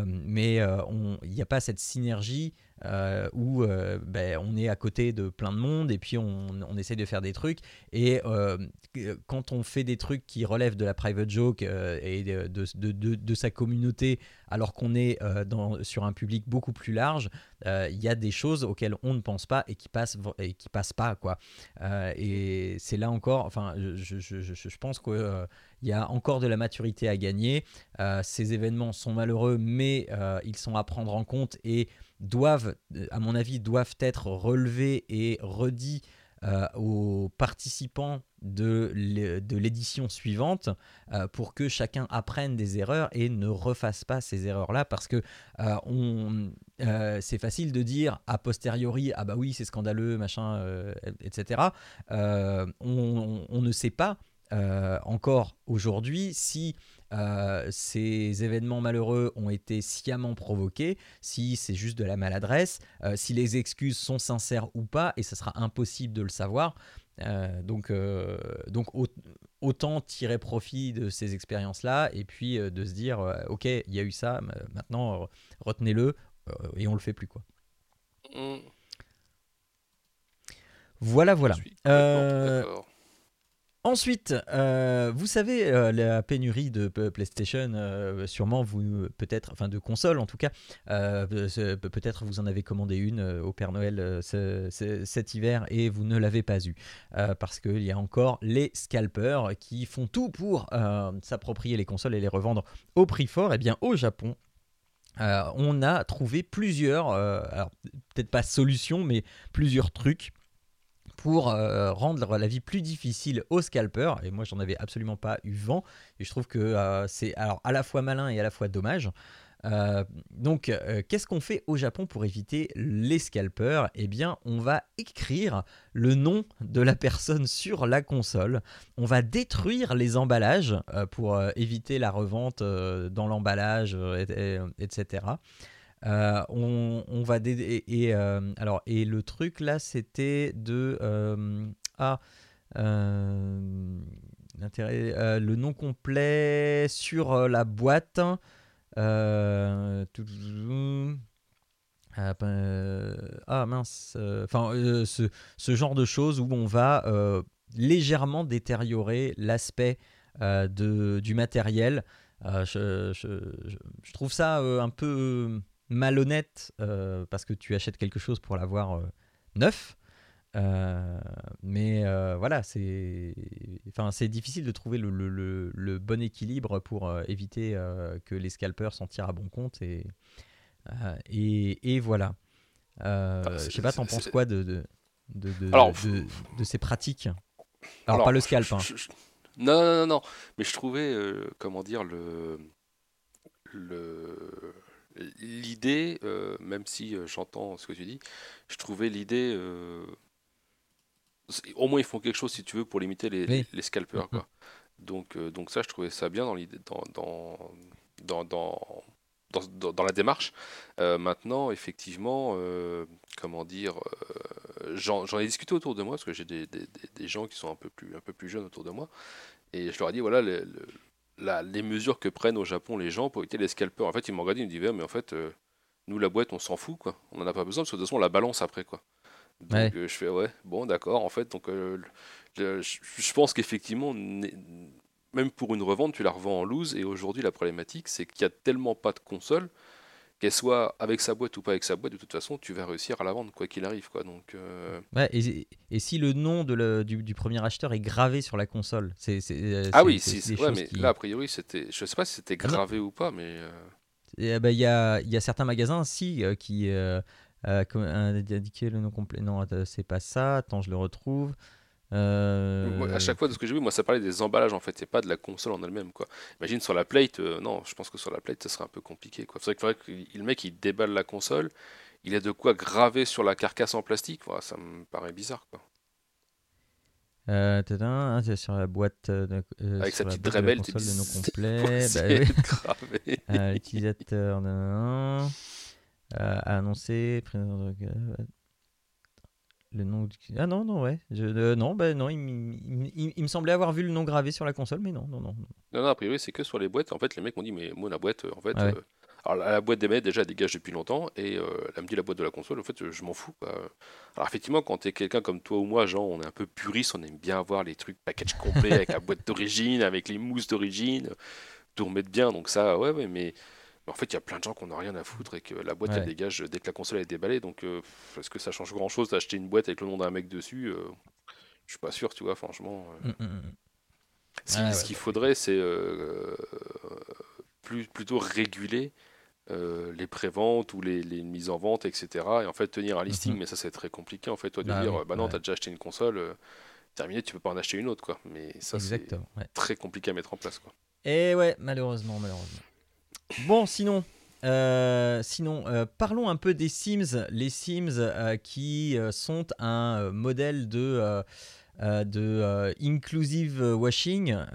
mais il n'y a pas cette synergie euh, où euh, ben, on est à côté de plein de monde et puis on, essaie de faire des trucs. Et euh, quand on fait des trucs qui relèvent de la private joke et de, de, de- de sa communauté, alors qu'on est dans, sur un public beaucoup plus large, il y a des choses auxquelles on ne pense pas et qui passent, et qui passent pas. Quoi. Et c'est là encore, enfin, je, je, je, je pense qu'il y a encore de la maturité à gagner. Euh, ces événements sont malheureux, mais euh, ils sont à prendre en compte et doivent, à mon avis, doivent être relevés et redits euh, aux participants de l'é- de l'édition suivante pour que chacun apprenne des erreurs et ne refasse pas ces erreurs-là parce que c'est facile de dire a posteriori ah bah oui c'est scandaleux machin etc. On, on ne sait pas euh, encore aujourd'hui si euh, ces événements malheureux ont été sciemment provoqués, si c'est juste de la maladresse, euh, si les excuses sont sincères ou pas, et ce sera impossible de le savoir. Donc, donc au- autant tirer profit de ces expériences-là et puis de se dire, ok, il y a eu ça, ma- maintenant retenez-le et on le fait plus quoi. Hmm, Voilà, voilà. je suis. Ensuite, euh, vous savez, euh, la pénurie de P- PlayStation, euh, sûrement vous, peut-être, enfin de consoles en tout cas, euh, peut-être vous en avez commandé une euh, au Père Noël euh, ce- ce- cet hiver et vous ne l'avez pas eu. Euh, parce qu'il y a encore les scalpers qui font tout pour euh, s'approprier les consoles et les revendre au prix fort. Et bien au Japon, euh, on a trouvé plusieurs, euh, alors peut-être pas solutions, mais plusieurs trucs pour euh, rendre la vie plus difficile aux scalpers. Et moi, j'en avais absolument pas eu vent. Et je trouve que euh, c'est alors à la fois malin et à la fois dommage. Euh, donc, qu'est-ce qu'on fait au Japon pour éviter les scalpers Eh bien, on va écrire le nom de la personne sur la console. On va détruire les emballages pour éviter la revente dans l'emballage, et- et- etc. Euh, on, va et, et, euh, alors et le truc là c'était de euh, ah le nom complet sur la boîte tout- ah, ben, ah, mince enfin ce, ce genre de choses où on va légèrement détériorer l'aspect du matériel. Je, trouve ça un peu malhonnête euh, parce que tu achètes quelque chose pour l'avoir euh, neuf. Euh, mais voilà, c'est enfin, difficile de trouver le, le- le- le bon équilibre pour éviter que les scalpers s'en tirent à bon compte. Et, et, et voilà. Enfin, je sais pas, t'en penses quoi de, de, de, de- Alors, de- de ces pratiques? Alors, pas le scalp. je- hein. je- Non, non, non, non. Mais je trouvais, comment dire, le, le, l'idée, euh, même si euh, j'entends ce que tu dis, je trouvais l'idée. euh, au moins, ils font quelque chose, si tu veux, pour limiter les, Oui. les scalpers, quoi. Donc, euh, donc ça, je trouvais ça bien dans l'idée, dans, dans, dans, dans, dans, la démarche. Maintenant, effectivement, comment dire, j'en ai discuté autour de moi parce que j'ai des, des- des- des gens qui sont un peu plus, un peu plus jeunes autour de moi, et je leur ai dit voilà le- le- la- les mesures que prennent au Japon les gens pour éviter les scalpers. En fait, ils m'ont regardé, ils me disaient mais en fait, euh, nous la boîte, on s'en fout, quoi. On n'en a pas besoin parce que de toute façon, on la balance après, quoi. Donc Ouais. euh, je fais ouais, bon, d'accord. En fait, donc euh, le- je je pense qu'effectivement, même pour une revente, tu la revends en loose. Et aujourd'hui, la problématique, c'est qu'il y a tellement pas de console qu'elle soit avec sa boîte ou pas avec sa boîte, de toute façon, tu vas réussir à la vendre quoi qu'il arrive, quoi. Donc euh, Ouais, et, et si le nom de le- du, du premier acheteur est gravé sur la console, c'est euh, ah oui, si, ouais, mais qui- là a priori c'était, je sais pas si c'était Ah gravé ou pas, mais euh, euh, bah, Il y, a, il y a certains magasins, si, euh, qui indiqué le nom complet. Non, c'est pas ça. Attends, je le retrouve. Euh, à chaque fois de ce que j'ai vu, moi ça parlait des emballages en fait, c'est pas de la console en elle-même quoi. Imagine sur la plate, euh, non, je pense que sur la plate ça serait un peu compliqué quoi. C'est vrai que le mec il déballe la console, il a de quoi graver sur la carcasse en plastique, voilà, ça me paraît bizarre quoi. euh, tadam, hein, c'est sur la boîte. euh, de- euh, Avec sa petite dremel, tu console, le nom dis, complet. bah oui. L'utilisateur a annoncé. Le nom du- Ah non, non, ouais. Je, euh, non, bah non, il, m- il m- il- il me semblait avoir vu le nom gravé sur la console, mais non, non, non. Non, non, a priori c'est que sur les boîtes. En fait, les mecs m'ont dit mais moi la boîte, euh, en fait, Ah ouais. euh, Alors la, la boîte des manettes déjà elle dégage depuis longtemps et euh, elle me dit la boîte de la console. En fait, je m'en fous. quoi. Alors effectivement, quand t'es quelqu'un comme toi ou moi, genre, on est un peu puriste, on aime bien avoir les trucs package complet avec la boîte d'origine, avec les mousses d'origine, tout remettre bien. Donc ça, ouais, ouais, mais en fait, il y a plein de gens qui n'en ont rien à foutre et que la boîte Ouais. elle dégage dès que la console est déballée. Donc euh, est-ce que ça change grand chose d'acheter une boîte avec le nom d'un mec dessus euh, Je suis pas sûr, tu vois, franchement. euh. Mm, mm, mm. Ce, Ah ce ouais, qu'il faudrait, c'est euh, plus, plutôt réguler euh, les préventes ou les, les mises en vente, etc. Et en fait, tenir un listing, mais ça, c'est très compliqué, en fait, toi, de Bah dire, oui, bah non, ouais. t'as déjà acheté une console, euh, terminé, tu peux pas en acheter une autre, quoi. Mais ça, c'est ouais. très compliqué à mettre en place, quoi. Et ouais, malheureusement, malheureusement. Bon, sinon, euh, sinon euh, parlons un peu des Sims. Les Sims euh, qui sont un modèle de, de inclusive washing.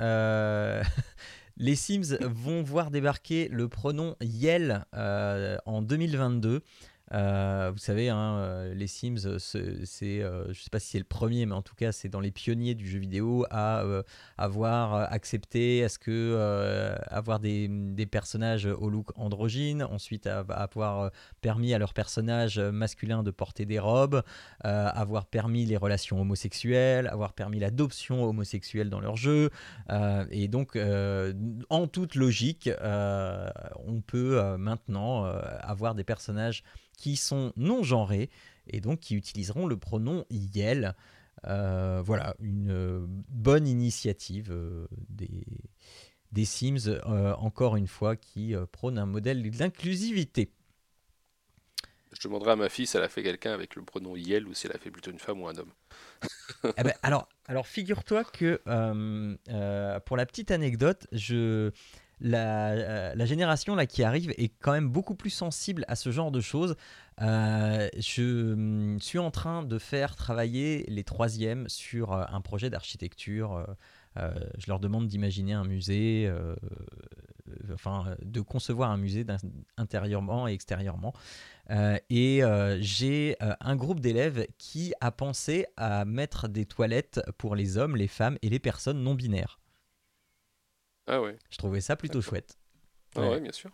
Les Sims vont voir débarquer le pronom Yel en 2022. Euh, vous savez, hein, euh, les Sims, euh, c'est, je sais pas si c'est le premier, mais en tout cas, c'est dans les pionniers du jeu vidéo à avoir accepté à ce que avoir des, des personnages au look androgyne, ensuite à, avoir permis à leurs personnages masculins de porter des robes, avoir permis les relations homosexuelles, avoir permis l'adoption homosexuelle dans leur jeu, et donc en toute logique, on peut maintenant avoir des personnages qui sont non genrés et donc qui utiliseront le pronom Yel. Euh, voilà, une euh, bonne initiative euh, des, des Sims, euh, encore une fois, qui prône un modèle d'inclusivité. Je demanderai à ma fille si elle a fait quelqu'un avec le pronom Yel ou si elle a fait plutôt une femme ou un homme. Eh ben, alors, alors figure-toi que euh, euh, pour la petite anecdote, je, la, euh, la génération qui arrive est quand même beaucoup plus sensible à ce genre de choses. Euh, je hum, suis en train de faire travailler les troisièmes sur euh, un projet d'architecture. je leur demande d'imaginer un musée, enfin de concevoir un musée intérieurement et extérieurement. Et j'ai un groupe d'élèves qui a pensé à mettre des toilettes pour les hommes, les femmes et les personnes non binaires. Ah ouais, Je trouvais ça plutôt chouette. ah Ouais. ouais, bien sûr.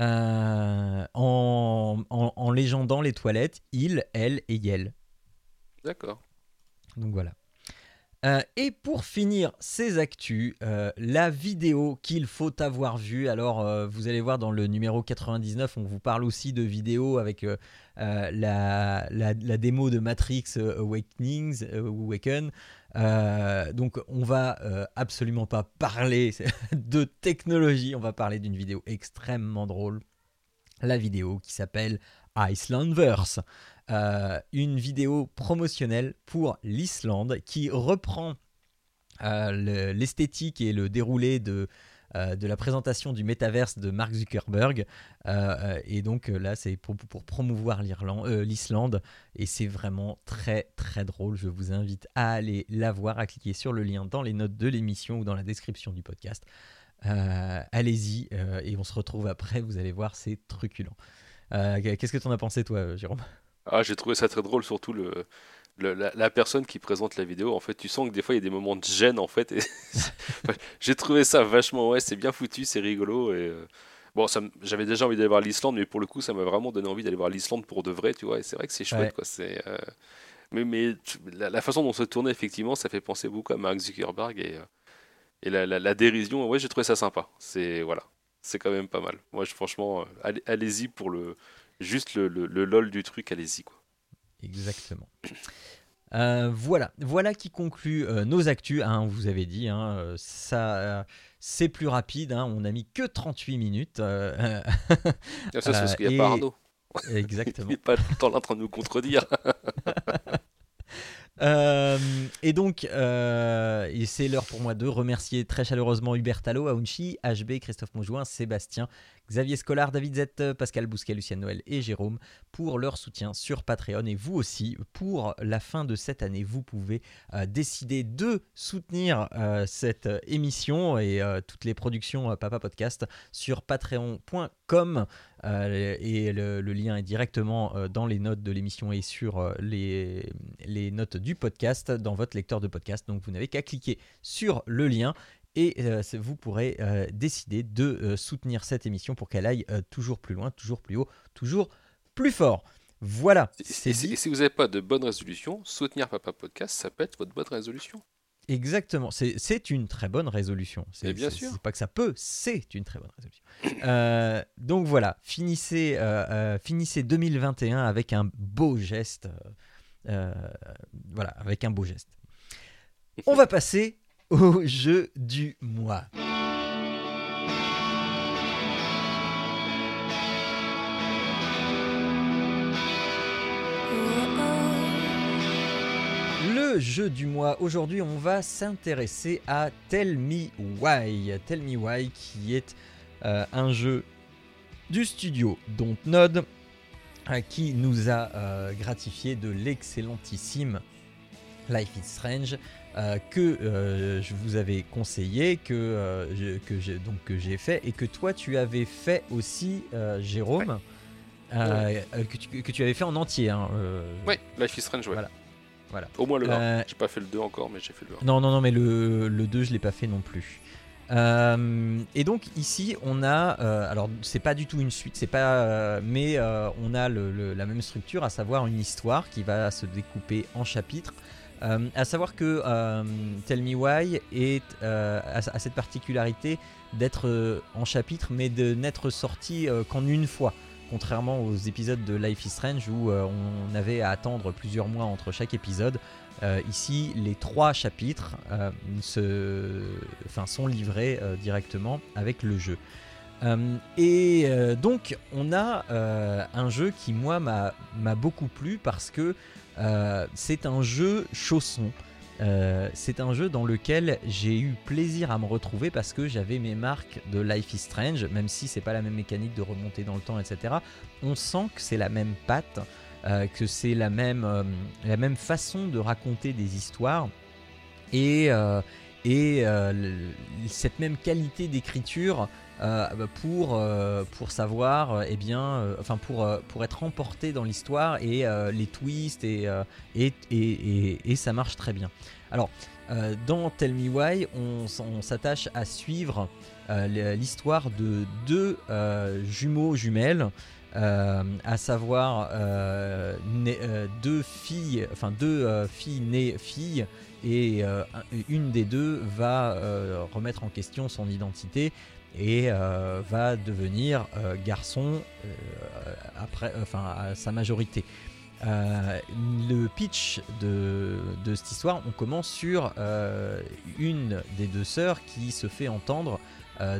Euh, en, en, en légendant les toilettes, il, elle et yel. D'accord. Donc voilà. Euh, et pour finir ces actus, euh, la vidéo qu'il faut avoir vue. Alors, euh, vous allez voir dans le numéro 99, on vous parle aussi de vidéos avec la, la, la démo de Matrix Awakenings, Awaken. Euh, donc, on va euh, absolument pas parler de technologie, on va parler d'une vidéo extrêmement drôle. La vidéo qui s'appelle Icelandverse. Euh, une vidéo promotionnelle pour l'Islande qui reprend le- l'esthétique et le déroulé de, euh, de la présentation du métaverse de Mark Zuckerberg. Euh, euh, et donc là, c'est pour, promouvoir l'Islande. et c'est vraiment très très drôle. Je vous invite à aller la voir, à cliquer sur le lien dans les notes de l'émission ou dans la description du podcast. Allez-y et on se retrouve après. Vous allez voir, c'est truculent. Qu'est-ce que tu en as pensé, toi, Jérôme? Ah, j'ai trouvé ça très drôle, surtout le, le- la, la personne qui présente la vidéo. En fait, tu sens que des fois il y a des moments de gêne en fait. j'ai trouvé ça vachement, ouais, c'est bien foutu, c'est rigolo et euh, bon, j'avais déjà envie d'aller voir l'Islande, mais pour le coup, ça m'a vraiment donné envie d'aller voir l'Islande pour de vrai, tu vois. Et c'est vrai que c'est chouette, Ouais. quoi. C'est euh, mais la, la façon dont se tournait effectivement, ça fait penser beaucoup à Mark Zuckerberg et euh, et la, la- la dérision. Ouais, j'ai trouvé ça sympa. C'est voilà, c'est quand même pas mal. Moi, je, franchement, allez- allez-y pour le juste le, le, le lol du truc, allez-y quoi. Exactement. Euh, voilà, voilà qui conclut euh, nos actus. hein, on vous avait dit, hein, euh, ça, c'est plus rapide. hein, on a mis que 38 minutes. Ah, Ça, c'est parce qu'il n'y a et- pas Arnaud. Il exactement. n'est pas tout le temps là en train de nous contredire. Et donc, euh, c'est l'heure pour moi de remercier très chaleureusement Hubert Tallo, Aounchi, HB, Christophe Monjoint, Sébastien, Xavier Scolar, David Z, Pascal Bousquet, Lucien Noël et Jérôme pour leur soutien sur Patreon. Et vous aussi, pour la fin de cette année, vous pouvez euh, décider de soutenir euh, cette émission et toutes les productions Papa Podcast sur patreon.com. Euh, et le, le lien est directement euh, dans les notes de l'émission et sur euh, les, les notes du podcast dans votre lecteur de podcast. Donc vous n'avez qu'à cliquer sur le lien et vous pourrez décider de soutenir cette émission pour qu'elle aille toujours plus loin, toujours plus haut, toujours plus fort. Voilà, et si vous n'avez pas de bonne résolution, soutenir Papa Podcast, ça peut être votre bonne résolution. Exactement, c'est une très bonne résolution. C'est bien sûr. C'est pas que ça peut, c'est une très bonne résolution. Euh, donc voilà, finissez, euh, euh, finissez 2021 avec un beau geste. voilà, avec un beau geste. On va passer au jeu du mois. Le jeu du mois, aujourd'hui on va s'intéresser à Tell Me Why. Tell Me Why qui est euh, un jeu du studio Dontnod euh, qui nous a euh, gratifié de l'excellentissime Life is Strange euh, que je vous avais conseillé, que, je- que j'ai donc que j'ai fait et que toi tu avais fait aussi, Jérôme, que, tu, que tu avais fait en entier. hein, Ouais, Life is Strange, ouais. Voilà. Voilà. Au moins le 1. Euh, J'ai pas fait le 2 encore, mais j'ai fait le 1. Non, non, non, mais le, le 2, je l'ai pas fait non plus. Euh, et donc ici, on a, euh, alors c'est pas du tout une suite, c'est pas, euh, mais on a le- le- la même structure, à savoir une histoire qui va se découper en chapitres. À savoir que Tell Me Why est, a, a cette particularité d'être en chapitres, mais de n'être sorti qu'en une fois. Contrairement aux épisodes de Life is Strange où euh, on avait à attendre plusieurs mois entre chaque épisode, euh, ici, les trois chapitres euh, se, enfin, sont livrés directement avec le jeu. Et donc, on a un jeu qui, moi, m'a beaucoup plu parce que c'est un jeu chausson. Euh, c'est un jeu dans lequel j'ai eu plaisir à me retrouver parce que j'avais mes marques de Life is Strange, même si c'est pas la même mécanique de remonter dans le temps, etc. On sent que c'est la même patte, euh, que c'est la même, euh, la même façon de raconter des histoires et, et cette même qualité d'écriture pour, euh, pour savoir, euh, eh bien, euh, enfin pour, euh, pour être emporté dans l'histoire et euh, les twists et, euh, et, et, et- ça marche très bien. Alors, euh, dans Tell Me Why, on, s'attache à suivre euh, l'histoire de deux euh, jumeaux jumelles euh, à savoir euh, euh, deux filles, enfin deux euh, filles nées filles, et euh, un- une des deux va euh, remettre en question son identité et euh, va devenir euh, garçon euh, après, enfin à sa majorité. Le pitch de, de cette histoire, on commence sur une des deux sœurs qui se fait entendre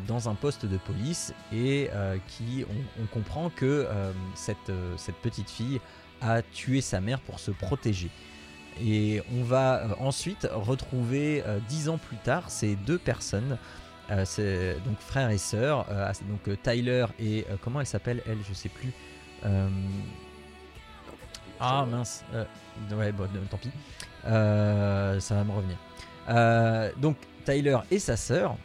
dans un poste de police et qui on, on comprend que cette, cette petite fille a tué sa mère pour se protéger. Et on va ensuite retrouver dix ans plus tard ces deux personnes, euh, donc frère et sœur, euh, donc euh, Tyler et comment elle s'appelle elle, je sais plus. Ah mince, ouais bon, tant pis, ça va me revenir. Donc Tyler et sa sœur.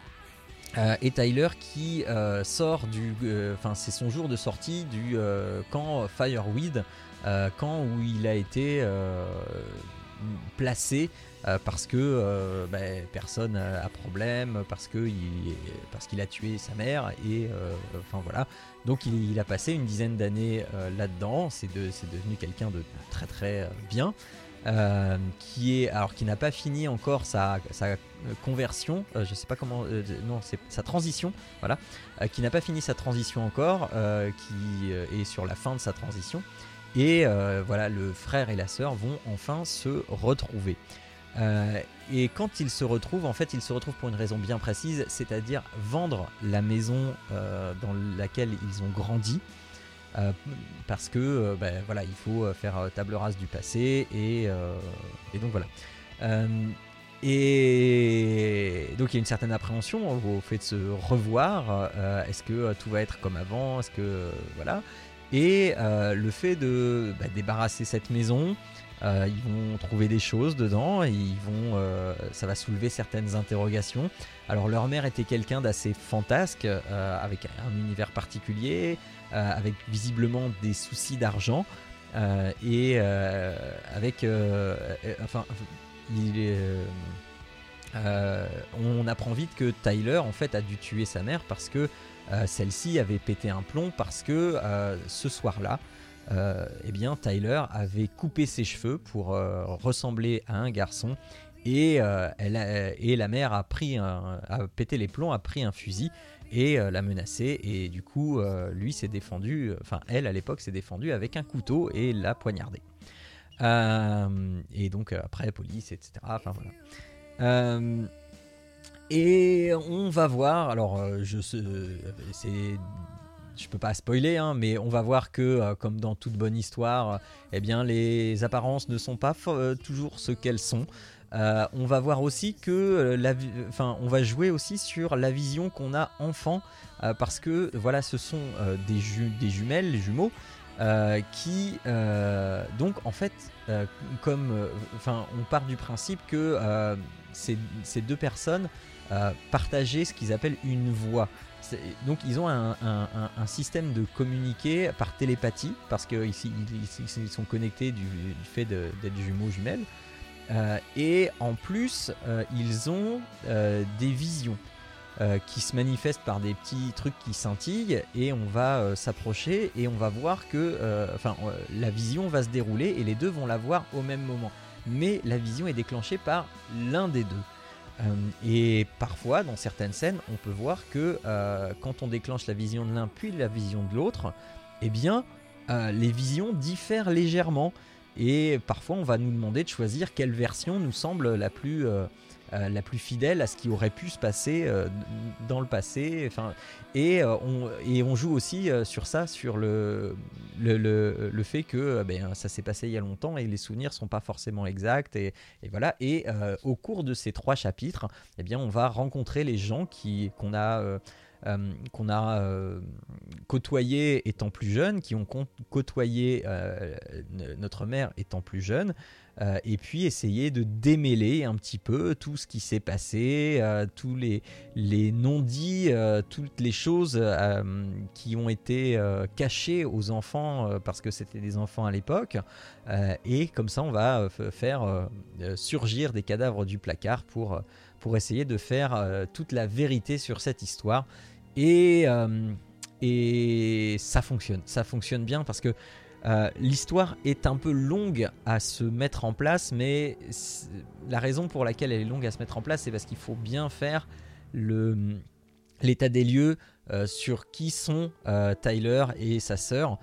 Et Tyler qui sort du, enfin c'est son jour de sortie du camp Fireweed, camp où il a été placé parce que euh, ben, personne a a problème, parce qu'il a tué sa mère et euh, enfin voilà. Donc il, a passé une dizaine d'années euh, là-dedans. C'est de, devenu quelqu'un de très très euh, bien. euh, qui est alors qui n'a pas fini encore sa, sa euh, conversion, euh, je sais pas comment, euh, non c'est sa transition, voilà, euh, qui n'a pas fini sa transition encore, euh, qui euh, est sur la fin de sa transition, et euh, voilà le frère et la sœur vont enfin se retrouver. Euh, et quand ils se retrouvent, en fait, ils se retrouvent pour une raison bien précise, c'est-à-dire vendre la maison euh, dans laquelle ils ont grandi. euh, parce que ben, voilà, il faut faire table rase du passé et, donc voilà. Et donc il y a une certaine appréhension au fait de se revoir. Est-ce que tout va être comme avant Est-ce que voilà Et le fait de bah, débarrasser cette maison, euh, ils vont trouver des choses dedans et ils vont, euh, ça va soulever certaines interrogations. Alors leur mère était quelqu'un d'assez fantasque, euh, avec un univers particulier, avec visiblement des soucis d'argent et avec, enfin, on apprend vite que Tyler en fait a dû tuer sa mère parce que celle-ci avait pété un plomb parce que ce soir-là, eh bien Tyler avait coupé ses cheveux pour ressembler à un garçon et, elle et la mère a pris un, a pété les plombs, a pris un fusil et l'a menacé et du coup lui s'est défendu, enfin elle à l'époque s'est défendue avec un couteau et l'a poignardé. et donc après police etc. Enfin voilà. Euh, et on va voir, alors euh, je c'est je peux pas spoiler, hein, mais on va voir que, euh, comme dans toute bonne histoire, eh bien, les apparences ne sont pas toujours ce qu'elles sont. on va voir aussi que, enfin, on va jouer aussi sur la vision qu'on a enfant, parce que voilà, ce sont des, des jumelles, les jumeaux, euh, qui euh, donc en fait euh, comme enfin on part du principe que ces, deux personnes partageaient ce qu'ils appellent une donc ils ont un, système de communiquer par télépathie parce qu'ils ils, sont connectés du, fait d'être jumeaux jumelles et en plus ils ont des visions euh, qui se manifeste par des petits trucs qui scintillent et on va euh, s'approcher et on va voir que euh, la vision va se dérouler et les deux vont la voir au même moment. Mais la vision est déclenchée par l'un des deux. Et parfois, dans certaines scènes, on peut voir que quand on déclenche la vision de l'un puis la vision de l'autre, eh bien, les visions diffèrent légèrement. Et parfois, on va nous demander de choisir quelle version nous semble la plus euh, la plus fidèle à ce qui aurait pu se passer euh, dans le passé. Enfin, et, euh, on, et on joue aussi sur ça, sur le, le, le, fait que ben, ça s'est passé il y a longtemps et les souvenirs sont pas forcément exacts. Et, et voilà. Et au cours de ces trois chapitres, eh bien, on va rencontrer les gens qui qu'on a euh, qu'on a euh, côtoyé étant plus jeune, qui ont côtoyé euh, notre mère étant plus jeune, et puis essayer de démêler un petit peu tout ce qui s'est passé, tous les, les non-dits, toutes les choses qui ont été cachées aux enfants parce que c'était des enfants à l'époque, et comme ça on va faire surgir des cadavres du placard pour pour essayer de faire toute la vérité sur cette histoire et, euh, et ça fonctionne, ça fonctionne bien parce que euh, l'histoire est un peu longue à se mettre en place, mais la raison pour laquelle elle est longue à se mettre en place, c'est parce qu'il faut bien faire le l'état des lieux euh, sur qui sont Tyler et sa sœur.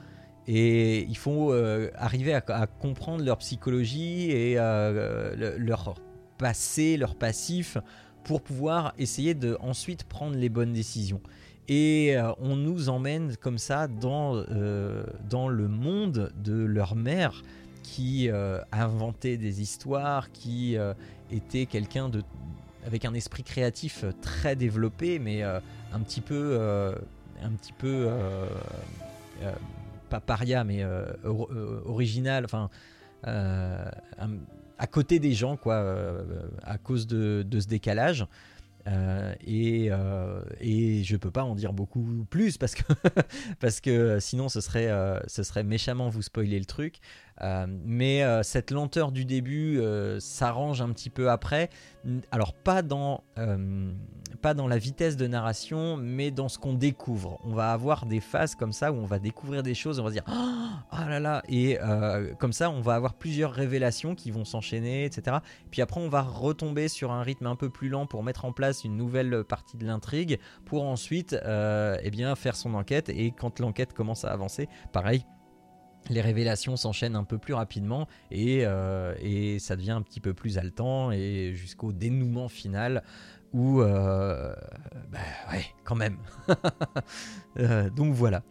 Et il faut arriver à, comprendre leur psychologie et leur passé, leur passif, pour pouvoir essayer de ensuite prendre les bonnes décisions. Et euh, on nous emmène comme ça dans, euh, dans le monde de leur mère qui euh, inventait des histoires, qui était quelqu'un de avec un esprit créatif très développé, mais un petit peu, un petit peu pas paria, mais original, enfin à côté des gens, quoi, à cause de, ce décalage. Euh, et, euh, et je peux pas en dire beaucoup plus parce que, parce que sinon ce serait, euh, ce serait méchamment vous spoiler le truc. Euh, mais euh, cette lenteur du début euh, s'arrange un petit peu après. Alors pas dans, pas dans la vitesse de narration, mais dans ce qu'on découvre. On va avoir des phases comme ça où on va découvrir des choses, on va se dire oh, là là, et comme ça on va avoir plusieurs révélations qui vont s'enchaîner, etc. Puis après on va retomber sur un rythme un peu plus lent pour mettre en place une nouvelle partie de l'intrigue, pour ensuite eh bien faire son enquête. Et quand l'enquête commence à avancer, pareil les révélations s'enchaînent un peu plus rapidement euh, et, ça devient un petit peu plus haletant et jusqu'au dénouement final où euh, bah ouais quand même. Euh, donc voilà.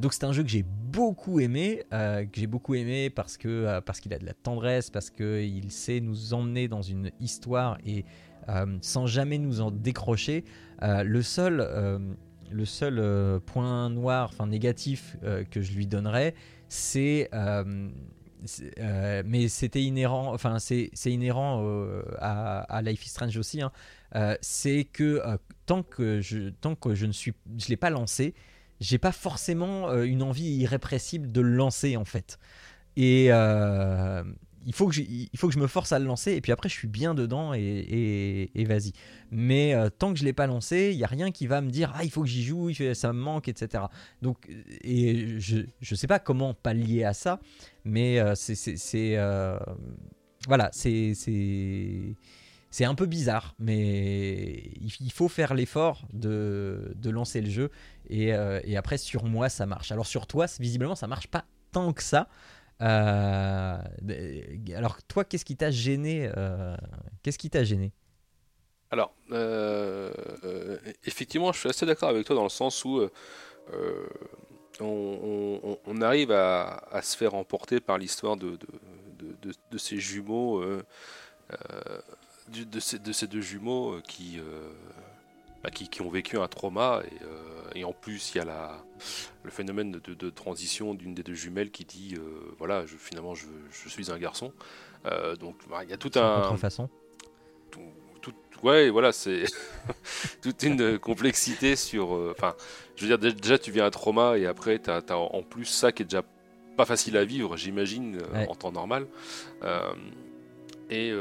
Donc c'est un jeu que j'ai beaucoup aimé que j'ai beaucoup aimé parce que parce qu'il a de la tendresse parce qu'il sait nous emmener dans une histoire et sans jamais nous en décrocher. Le seul le seul point noir, enfin négatif que je lui donnerais, c'est euh, euh, mais c'était inhérent, enfin c'est inhérent euh, à, Life is Strange aussi. Hein. c'est que tant que je tant que je ne suis, je l'ai pas lancé, j'ai pas forcément une envie irrépressible de le lancer en fait. Et il faut que je, il faut que je me force à le lancer et puis après je suis bien dedans et, et, et vas-y. Mais euh, tant que je l'ai pas lancé, il y a rien qui va me dire ah il faut que j'y joue, ça me manque, etc. Donc et je je sais pas comment pallier à ça, mais euh, c'est euh, voilà c'est c'est un peu bizarre, mais il faut faire l'effort de, de lancer le jeu. Et, et après, sur moi, ça marche. Alors, sur toi, visiblement, ça marche pas tant que ça. Euh, alors, toi, qu'est-ce qui t'a gêné euh, Alors, euh, euh, effectivement, je suis assez d'accord avec toi dans le sens où euh, euh, on, arrive à, se faire emporter par l'histoire de, ces jumeaux, euh, euh, de, ces, de ces deux jumeaux euh, qui, euh, bah, qui, qui ont vécu un trauma et, euh, et en plus il y a la, le phénomène de, transition d'une des deux jumelles qui dit euh, voilà je, finalement je, je suis un garçon Euh, donc bah, il y a tout un contrefaçon tout, tout- ouais, voilà, c'est toute une complexité sur. Enfin, je veux dire, dé- déjà, tu viens un trauma et après, tu as, en plus ça qui est déjà pas facile à vivre, j'imagine, Ouais. en temps normal. Et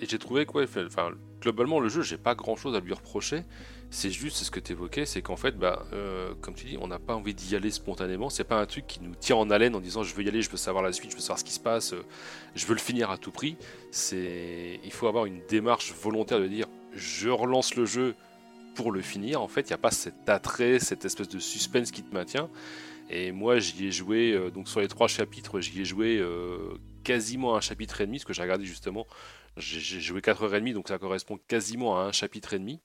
j'ai trouvé que, ouais, enfin, globalement, le jeu, j'ai pas grand chose à lui reprocher. C'est juste ce que tu évoquais, c'est qu'en fait, bah, euh, comme tu dis, on n'a pas envie d'y aller spontanément. C'est pas un truc qui nous tient en haleine en disant je veux y aller, je veux savoir la suite, je veux savoir ce qui se passe, euh, je veux le finir à tout prix. Il faut avoir une démarche volontaire de dire je relance le jeu pour le finir. En fait, il n'y a pas cet attrait, cette espèce de suspense qui te maintient. Et moi, j'y ai joué, euh, donc sur les trois chapitres, j'y ai joué quasiment un chapitre et demi, ce que j'ai regardé justement. J'ai joué 4h30, donc ça correspond quasiment à un chapitre et demi.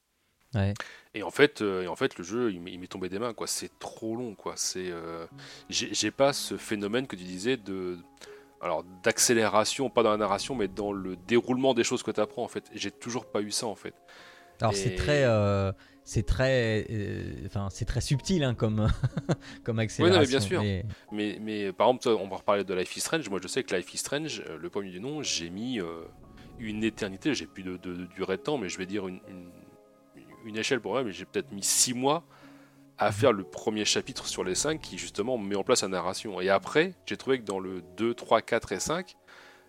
Ouais. Et en fait, euh, et en fait le jeu, il m'est tombé des mains, quoi. C'est trop long, quoi. C'est, euh, j'ai pas ce phénomène que tu disais de, alors d'accélération, pas dans la narration, mais dans le déroulement des choses que tu apprends, en fait. J'ai toujours pas eu ça, en fait. Alors, Et- c'est très. euh, c'est très, enfin, c'est très subtil hein, comme, comme accélération. bien sûr. mais- Mais, mais par exemple, on va reparler de Life is Strange. Moi, je sais que Life is Strange, le premier du nom, j'ai mis une éternité. J'ai plus de, de- de durée de temps, mais je vais dire une, une, une échelle pour moi. Mais j'ai peut-être mis six mois à faire le premier chapitre sur les 5 qui justement met en place la narration. Et après, j'ai trouvé que dans le 2, 3, 4 et 5,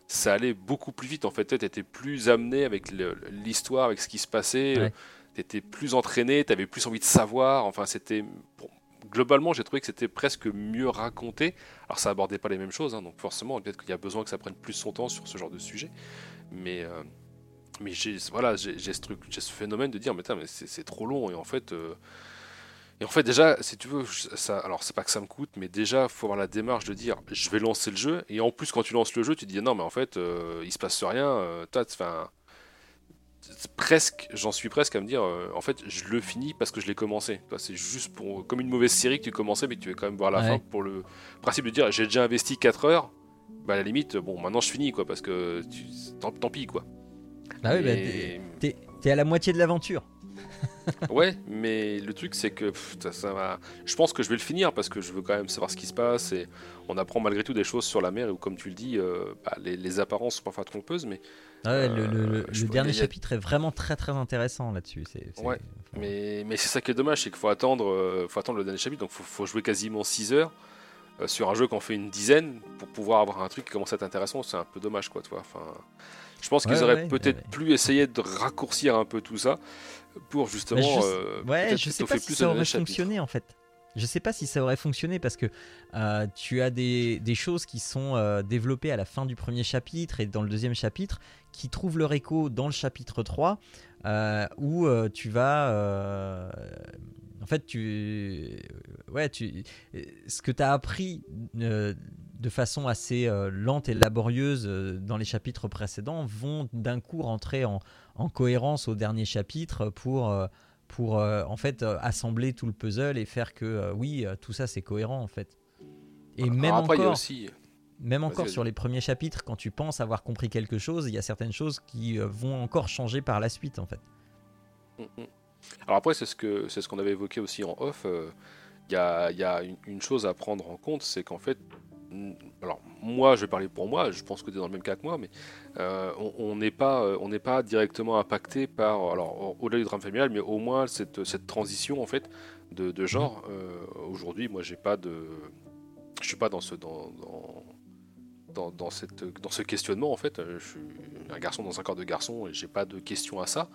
ça allait beaucoup plus vite. En fait, tu étais plus amené avec l'histoire, avec ce qui se passait. Ouais. Tu étais plus entraîné, tu avais plus envie de savoir. Enfin, c'était. bon, globalement, j'ai trouvé que c'était presque mieux raconté. Alors, ça abordait pas les mêmes choses, hein, donc forcément, peut-être qu'il y a besoin que ça prenne plus son temps sur ce genre de sujet. Mais. euh, mais j'ai voilà, ce truc, j'ai ce phénomène de dire mais, mais c'est trop long et en fait euh, et en fait déjà si tu veux ça alors c'est pas que ça me coûte mais déjà faut avoir la démarche de dire je vais lancer le jeu et en plus quand tu lances le jeu tu te dis non mais en fait euh, il se passe rien euh, enfin presque j'en suis presque à me dire euh, en fait je le finis parce que je l'ai commencé c'est juste pour comme une mauvaise série que tu commençais mais que tu veux quand même voir la Ouais. fin pour le principe de dire j'ai déjà investi 4 heures bah à la limite bon maintenant je finis quoi parce que tu, tant, tant pis quoi Bah oui, bah, Et- t'es t'es à la moitié de l'aventure. Ouais, mais le truc c'est que pff, ça, ça va. Je pense que je vais le finir parce que je veux quand même savoir ce qui se passe et on apprend malgré tout des choses sur la mer où, comme tu le dis, euh, bah, les, les apparences sont parfois trompeuses, mais, Ah ouais, le, le- le- Euh, le dernier chapitre est vraiment très très intéressant là-dessus. Ouais, mais, mais c'est ça qui est dommage, c'est qu'il faut attendre, euh, faut attendre le dernier chapitre, donc faut, faut jouer quasiment 6 heures sur un jeu qu'on fait une dizaine pour pouvoir avoir un truc qui commence à être intéressant. C'est un peu dommage, quoi. Enfin, je pense qu'ils auraient ouais, peut-être ouais. plus essayé de raccourcir un peu tout ça pour justement. Je- euh, Ouais, je sais étoffer pas si ça aurait chapitre. fonctionné en fait. Je sais pas si ça aurait fonctionné parce que euh, tu as des, des choses qui sont euh, développées à la fin du premier chapitre et dans le deuxième chapitre qui trouvent leur écho dans le chapitre 3 euh, où euh, tu vas. En fait, tu. Ouais, tu. Ce que tu as appris euh, de façon assez euh, lente et laborieuse euh, dans les chapitres précédents vont d'un coup rentrer en, en cohérence au dernier chapitre pour, pour en fait assembler tout le puzzle et faire que oui, tout ça c'est cohérent en fait. Et Alors même après, encore, aussi. même encore sur les premiers chapitres, quand tu penses avoir compris quelque chose, il y a certaines choses qui vont encore changer par la suite en fait. Mm, mm. Alors après, c'est ce c'est ce qu'on avait évoqué aussi en off. euh, Il y, a, y a une, chose à prendre en compte, c'est qu'en fait, mm, alors moi, je vais parler pour moi. Je pense que tu es dans le même cas que moi, mais euh, on- n'est pas, euh, on n'est pas directement impacté par, alors au-delà du drame familial, mais au moins cette, cette transition en fait de, de genre. Aujourd'hui, moi, j'ai pas de, je suis pas dans ce dans, dans, dans, cette, dans ce questionnement en fait. Je suis un garçon dans un corps de garçon et j'ai pas de questions à ça.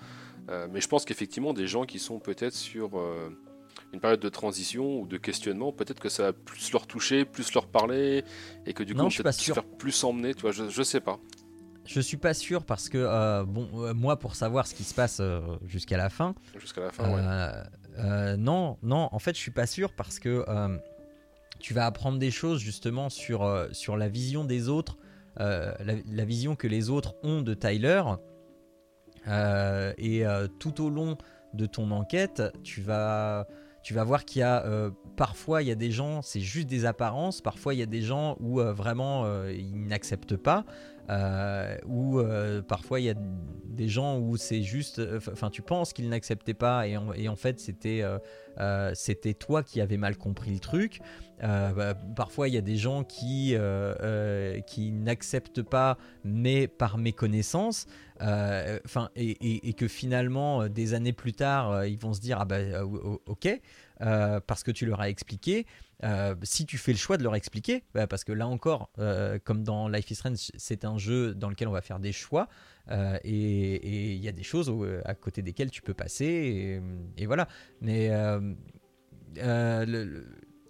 mais je pense qu'effectivement des gens qui sont peut-être sur une période de transition ou de questionnement, peut-être que ça va plus leur toucher, plus leur parler, et que du coup, Non, on je suis peut pas se faire plus emmener, tu vois, je, je sais pas. Je suis pas sûr parce que, euh, bon, euh, moi, pour savoir ce qui se passe euh, jusqu'à la fin, Jusqu'à la fin, ouais. Euh, euh, non, non, en fait, je suis pas sûr parce que euh, tu vas apprendre des choses justement sur, euh, la vision des autres, euh, la, vision que les autres ont de Tyler. Euh, et tout au long de ton enquête, tu vas, tu vas voir qu'il y a euh, parfois il y a des gens, c'est juste des apparences, parfois il y a des gens où euh, vraiment euh, ils n'acceptent pas, ou parfois il y a des gens où c'est juste, enfin tu penses qu'ils n'acceptaient pas et en, fait c'était c'était toi qui avais mal compris le truc. Bah, parfois il y a des gens qui qui n'acceptent pas mais par méconnaissance. Euh, Enfin et, que finalement euh, des années plus tard euh, ils vont se dire ah bah ok parce que tu leur as expliqué. Si tu fais le choix de leur expliquer, bah, parce que là encore, comme dans Life is Strange, c'est un jeu dans lequel on va faire des choix, et il y a des choses à côté desquelles tu peux passer, et, voilà. Mais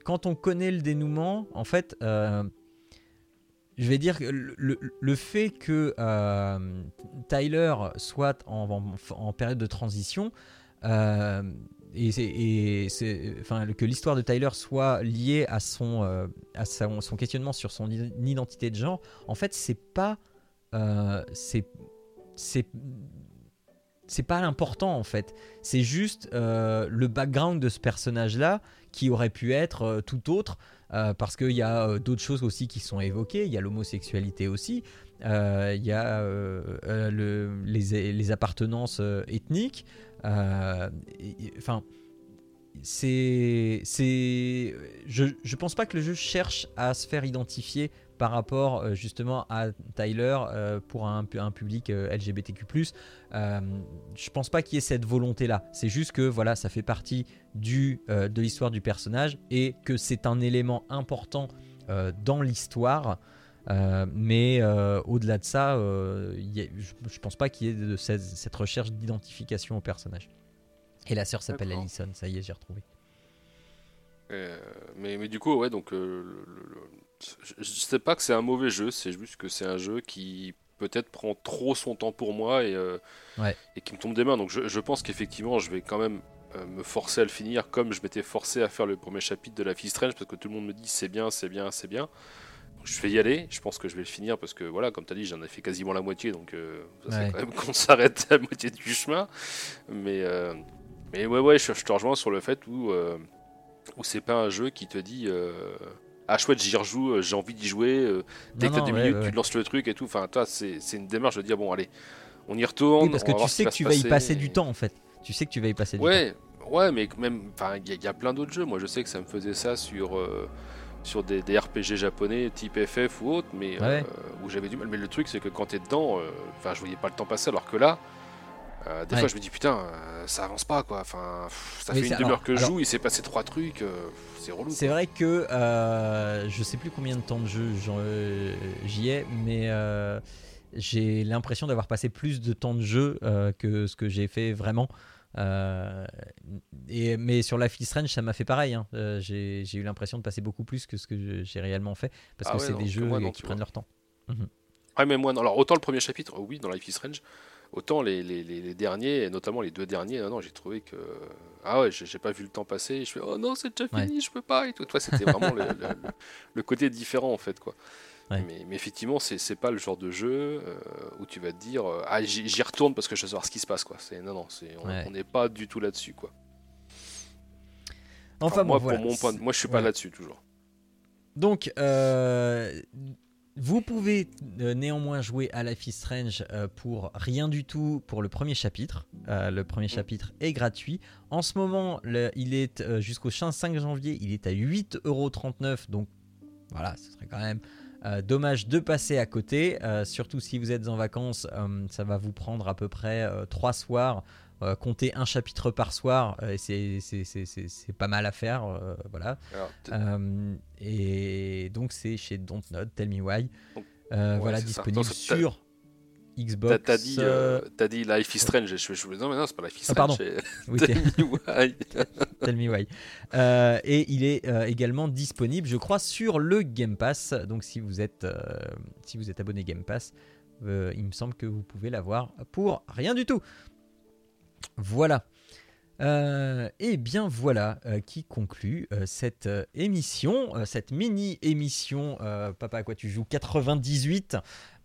quand on connaît le dénouement, en fait, je vais dire que le, le- fait que euh, Tyler soit en, en- période de transition, euh, et, enfin, que l'histoire de Tyler soit liée à son, euh, à son, questionnement sur son identité de genre, en fait, c'est pas, c'est, c'est, pas l'important en fait. C'est juste euh, le background de ce personnage-là qui aurait pu être euh, tout autre, euh, parce qu'il y a d'autres choses aussi qui sont évoquées. Il y a l'homosexualité aussi, il y a le- les, les appartenances ethniques. et- et- Enfin, c'est, c'est, je, je pense pas que le jeu cherche à se faire identifier par rapport euh, justement à Tyler euh, pour un, pu- un public euh, LGBTQ+. Je pense pas qu'il y ait cette volonté-là. C'est juste que voilà, ça fait partie du, de l'histoire du personnage et que c'est un élément important dans l'histoire. Mais au-delà de ça, il y a- je, je pense pas qu'il y ait de cette, cette recherche d'identification au personnage. Et la sœur s'appelle. Allison, ça y est, j'ai retrouvé. Euh, mais, mais du coup, ouais, donc euh, le- le- le- je, sais pas que c'est un mauvais jeu, c'est juste que c'est un jeu qui peut-être prend trop son temps pour moi et, euh, Ouais. et qui me tombe des mains. Donc je, je pense qu'effectivement, je vais quand même euh, me forcer à le finir comme je m'étais forcé à faire le premier chapitre de la Fille Strange parce que tout le monde me dit c'est bien, c'est bien, c'est bien. Donc, je vais y aller, je pense que je vais le finir parce que voilà, comme tu as dit, j'en ai fait quasiment la moitié donc euh, ça c'est Ouais. quand même qu'on s'arrête à la moitié du chemin. Mais, euh, mais ouais, ouais, je, je te rejoins sur le fait où. où c'est pas un jeu qui te dit ah chouette j'y rejoue euh, j'ai envie d'y jouer euh, dès Non, que t'as deux ouais, minutes ouais, tu lances le truc et tout. Enfin toi c'est une démarche de dire bon allez on y retourne Oui, parce que tu sais que tu vas y passer et- du temps en fait. Tu sais que tu vas y passer du temps. ouais ouais mais même enfin il y, a- il y a plein d'autres jeux. Moi je sais que ça me faisait ça sur euh, sur des, des RPG japonais type FF ou autre mais euh, où j'avais du mal. Mais le truc c'est que quand t'es dedans enfin je voyais pas le temps passer alors que là euh, des Ouais. fois je me dis putain euh, ça avance pas quoi enfin pff, ça Mais fait une demi-heure que je alors- joue il s'est passé trois trucs euh, c'est relou C'est vrai que je sais plus combien de temps de jeu j'y ai, mais j'ai l'impression d'avoir passé plus de temps de jeu que ce que j'ai fait vraiment. Et, mais sur Life is Strange, ça m'a fait pareil. hein. J'ai eu l'impression de passer beaucoup plus que ce que j'ai réellement fait parce Ah que ouais, c'est des jeux moi, non, qui prennent vois. leur temps. Ouais, mais moi, non. alors autant le premier chapitre, oui, dans Life is Strange, autant les, les, les- les derniers, notamment les deux derniers, non, non, j'ai trouvé que. Ah ouais, j'ai pas vu le temps passer, et je fais, oh non, c'est déjà Ouais. fini, je peux pas, et tout. Toi, c'était vraiment le, le- le- le côté différent, en fait, quoi. Ouais. Mais, mais effectivement, c'est pas le genre de jeu euh, où tu vas te dire, euh, ah, j'y retourne parce que je veux savoir ce qui se passe, quoi. C'est- Non, non, c'est- on Ouais. n'est pas du tout là-dessus, quoi. Enfin, Enfin, bon, moi, voilà. pour mon point, de- moi, je suis pas là-dessus, toujours. Donc, euh, vous pouvez euh, néanmoins jouer à Life is Strange euh, pour rien du tout pour le premier chapitre. Euh, le premier chapitre est gratuit. En ce moment, il est jusqu'au 5 janvier, il est à 8,39€. Donc, voilà, ce serait quand même dommage de passer à côté. Surtout si vous êtes en vacances, ça va vous prendre à peu près 3 soirs. Euh, compter un chapitre par soir, euh, c'est- pas mal à faire. euh, voilà. Alors, Euh, et donc c'est chez Dontnod, Tell Me Why. Donc, Ouais, voilà, disponible ça- sur Xbox. T'as dit, dit Life is Strange. Je, je, je- non, mais non, c'est pas Life is Ah, Strange. pardon. c'est oui, Tell me why. Tell me why. Et il est également disponible, je crois, sur le Game Pass. Donc si vous êtes, si vous êtes abonné Game Pass, il me semble que vous pouvez l'avoir pour rien du tout. Voilà. Euh, et bien voilà euh, qui conclut euh, cette euh, émission, cette mini émission euh, Papa à quoi tu joues 98.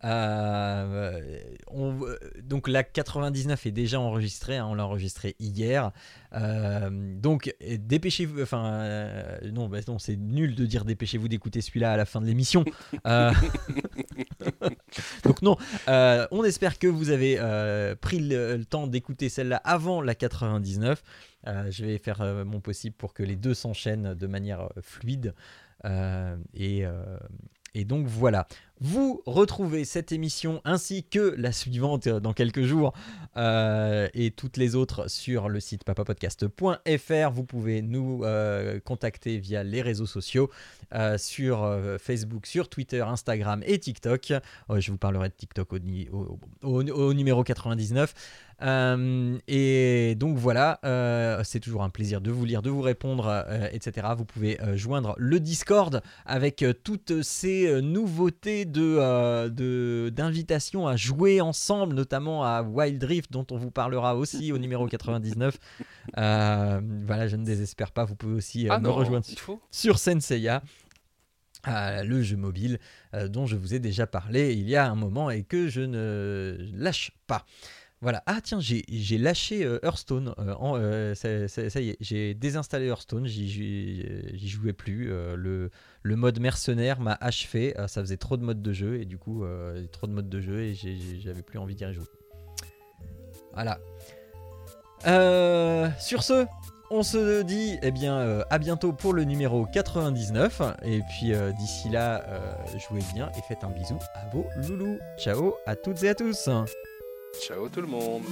Euh, on- donc la 99 est déjà enregistrée, hein, on l'a enregistré hier. Donc dépêchez-vous, enfin non, bah, non c'est nul de dire dépêchez-vous d'écouter celui-là à la fin de l'émission. Donc non, euh, on espère que vous avez euh, pris le, temps d'écouter celle-là avant la 99. Euh, je vais faire mon possible pour que les deux s'enchaînent de manière fluide. Et donc voilà. Vous retrouvez cette émission ainsi que la suivante euh, dans quelques jours euh, et toutes les autres sur le site papapodcast.fr. Vous pouvez nous euh, contacter via les réseaux sociaux sur Facebook, sur Twitter, Instagram et TikTok. Euh, je vous parlerai de TikTok au, numéro 99. Euh, et donc voilà, c'est toujours un plaisir de vous lire, de vous répondre, etc. Vous pouvez joindre le Discord avec toutes ces nouveautés de, euh, de- d'invitations à jouer ensemble, notamment à Wild Rift, dont on vous parlera aussi au numéro 99. Euh, voilà, je ne désespère pas. Vous pouvez aussi euh, Ah me non, rejoindre faut. sur Senseiya. euh, le jeu mobile euh, dont je vous ai déjà parlé il y a un moment et que je ne lâche pas. Voilà. Ah tiens, j'ai lâché euh, Hearthstone. euh, euh, ça, y est, j'ai désinstallé Hearthstone. J'y jouais plus. le, mode mercenaire m'a achevé. ça faisait trop de modes de jeu et du coup, trop de modes de jeu et j'avais plus envie d'y rejouer. Voilà. Sur ce, on se dit eh bien à bientôt pour le numéro 99 et puis d'ici là jouez bien et faites un bisou à vos loulous. Ciao à toutes et à tous. Ciao tout le monde.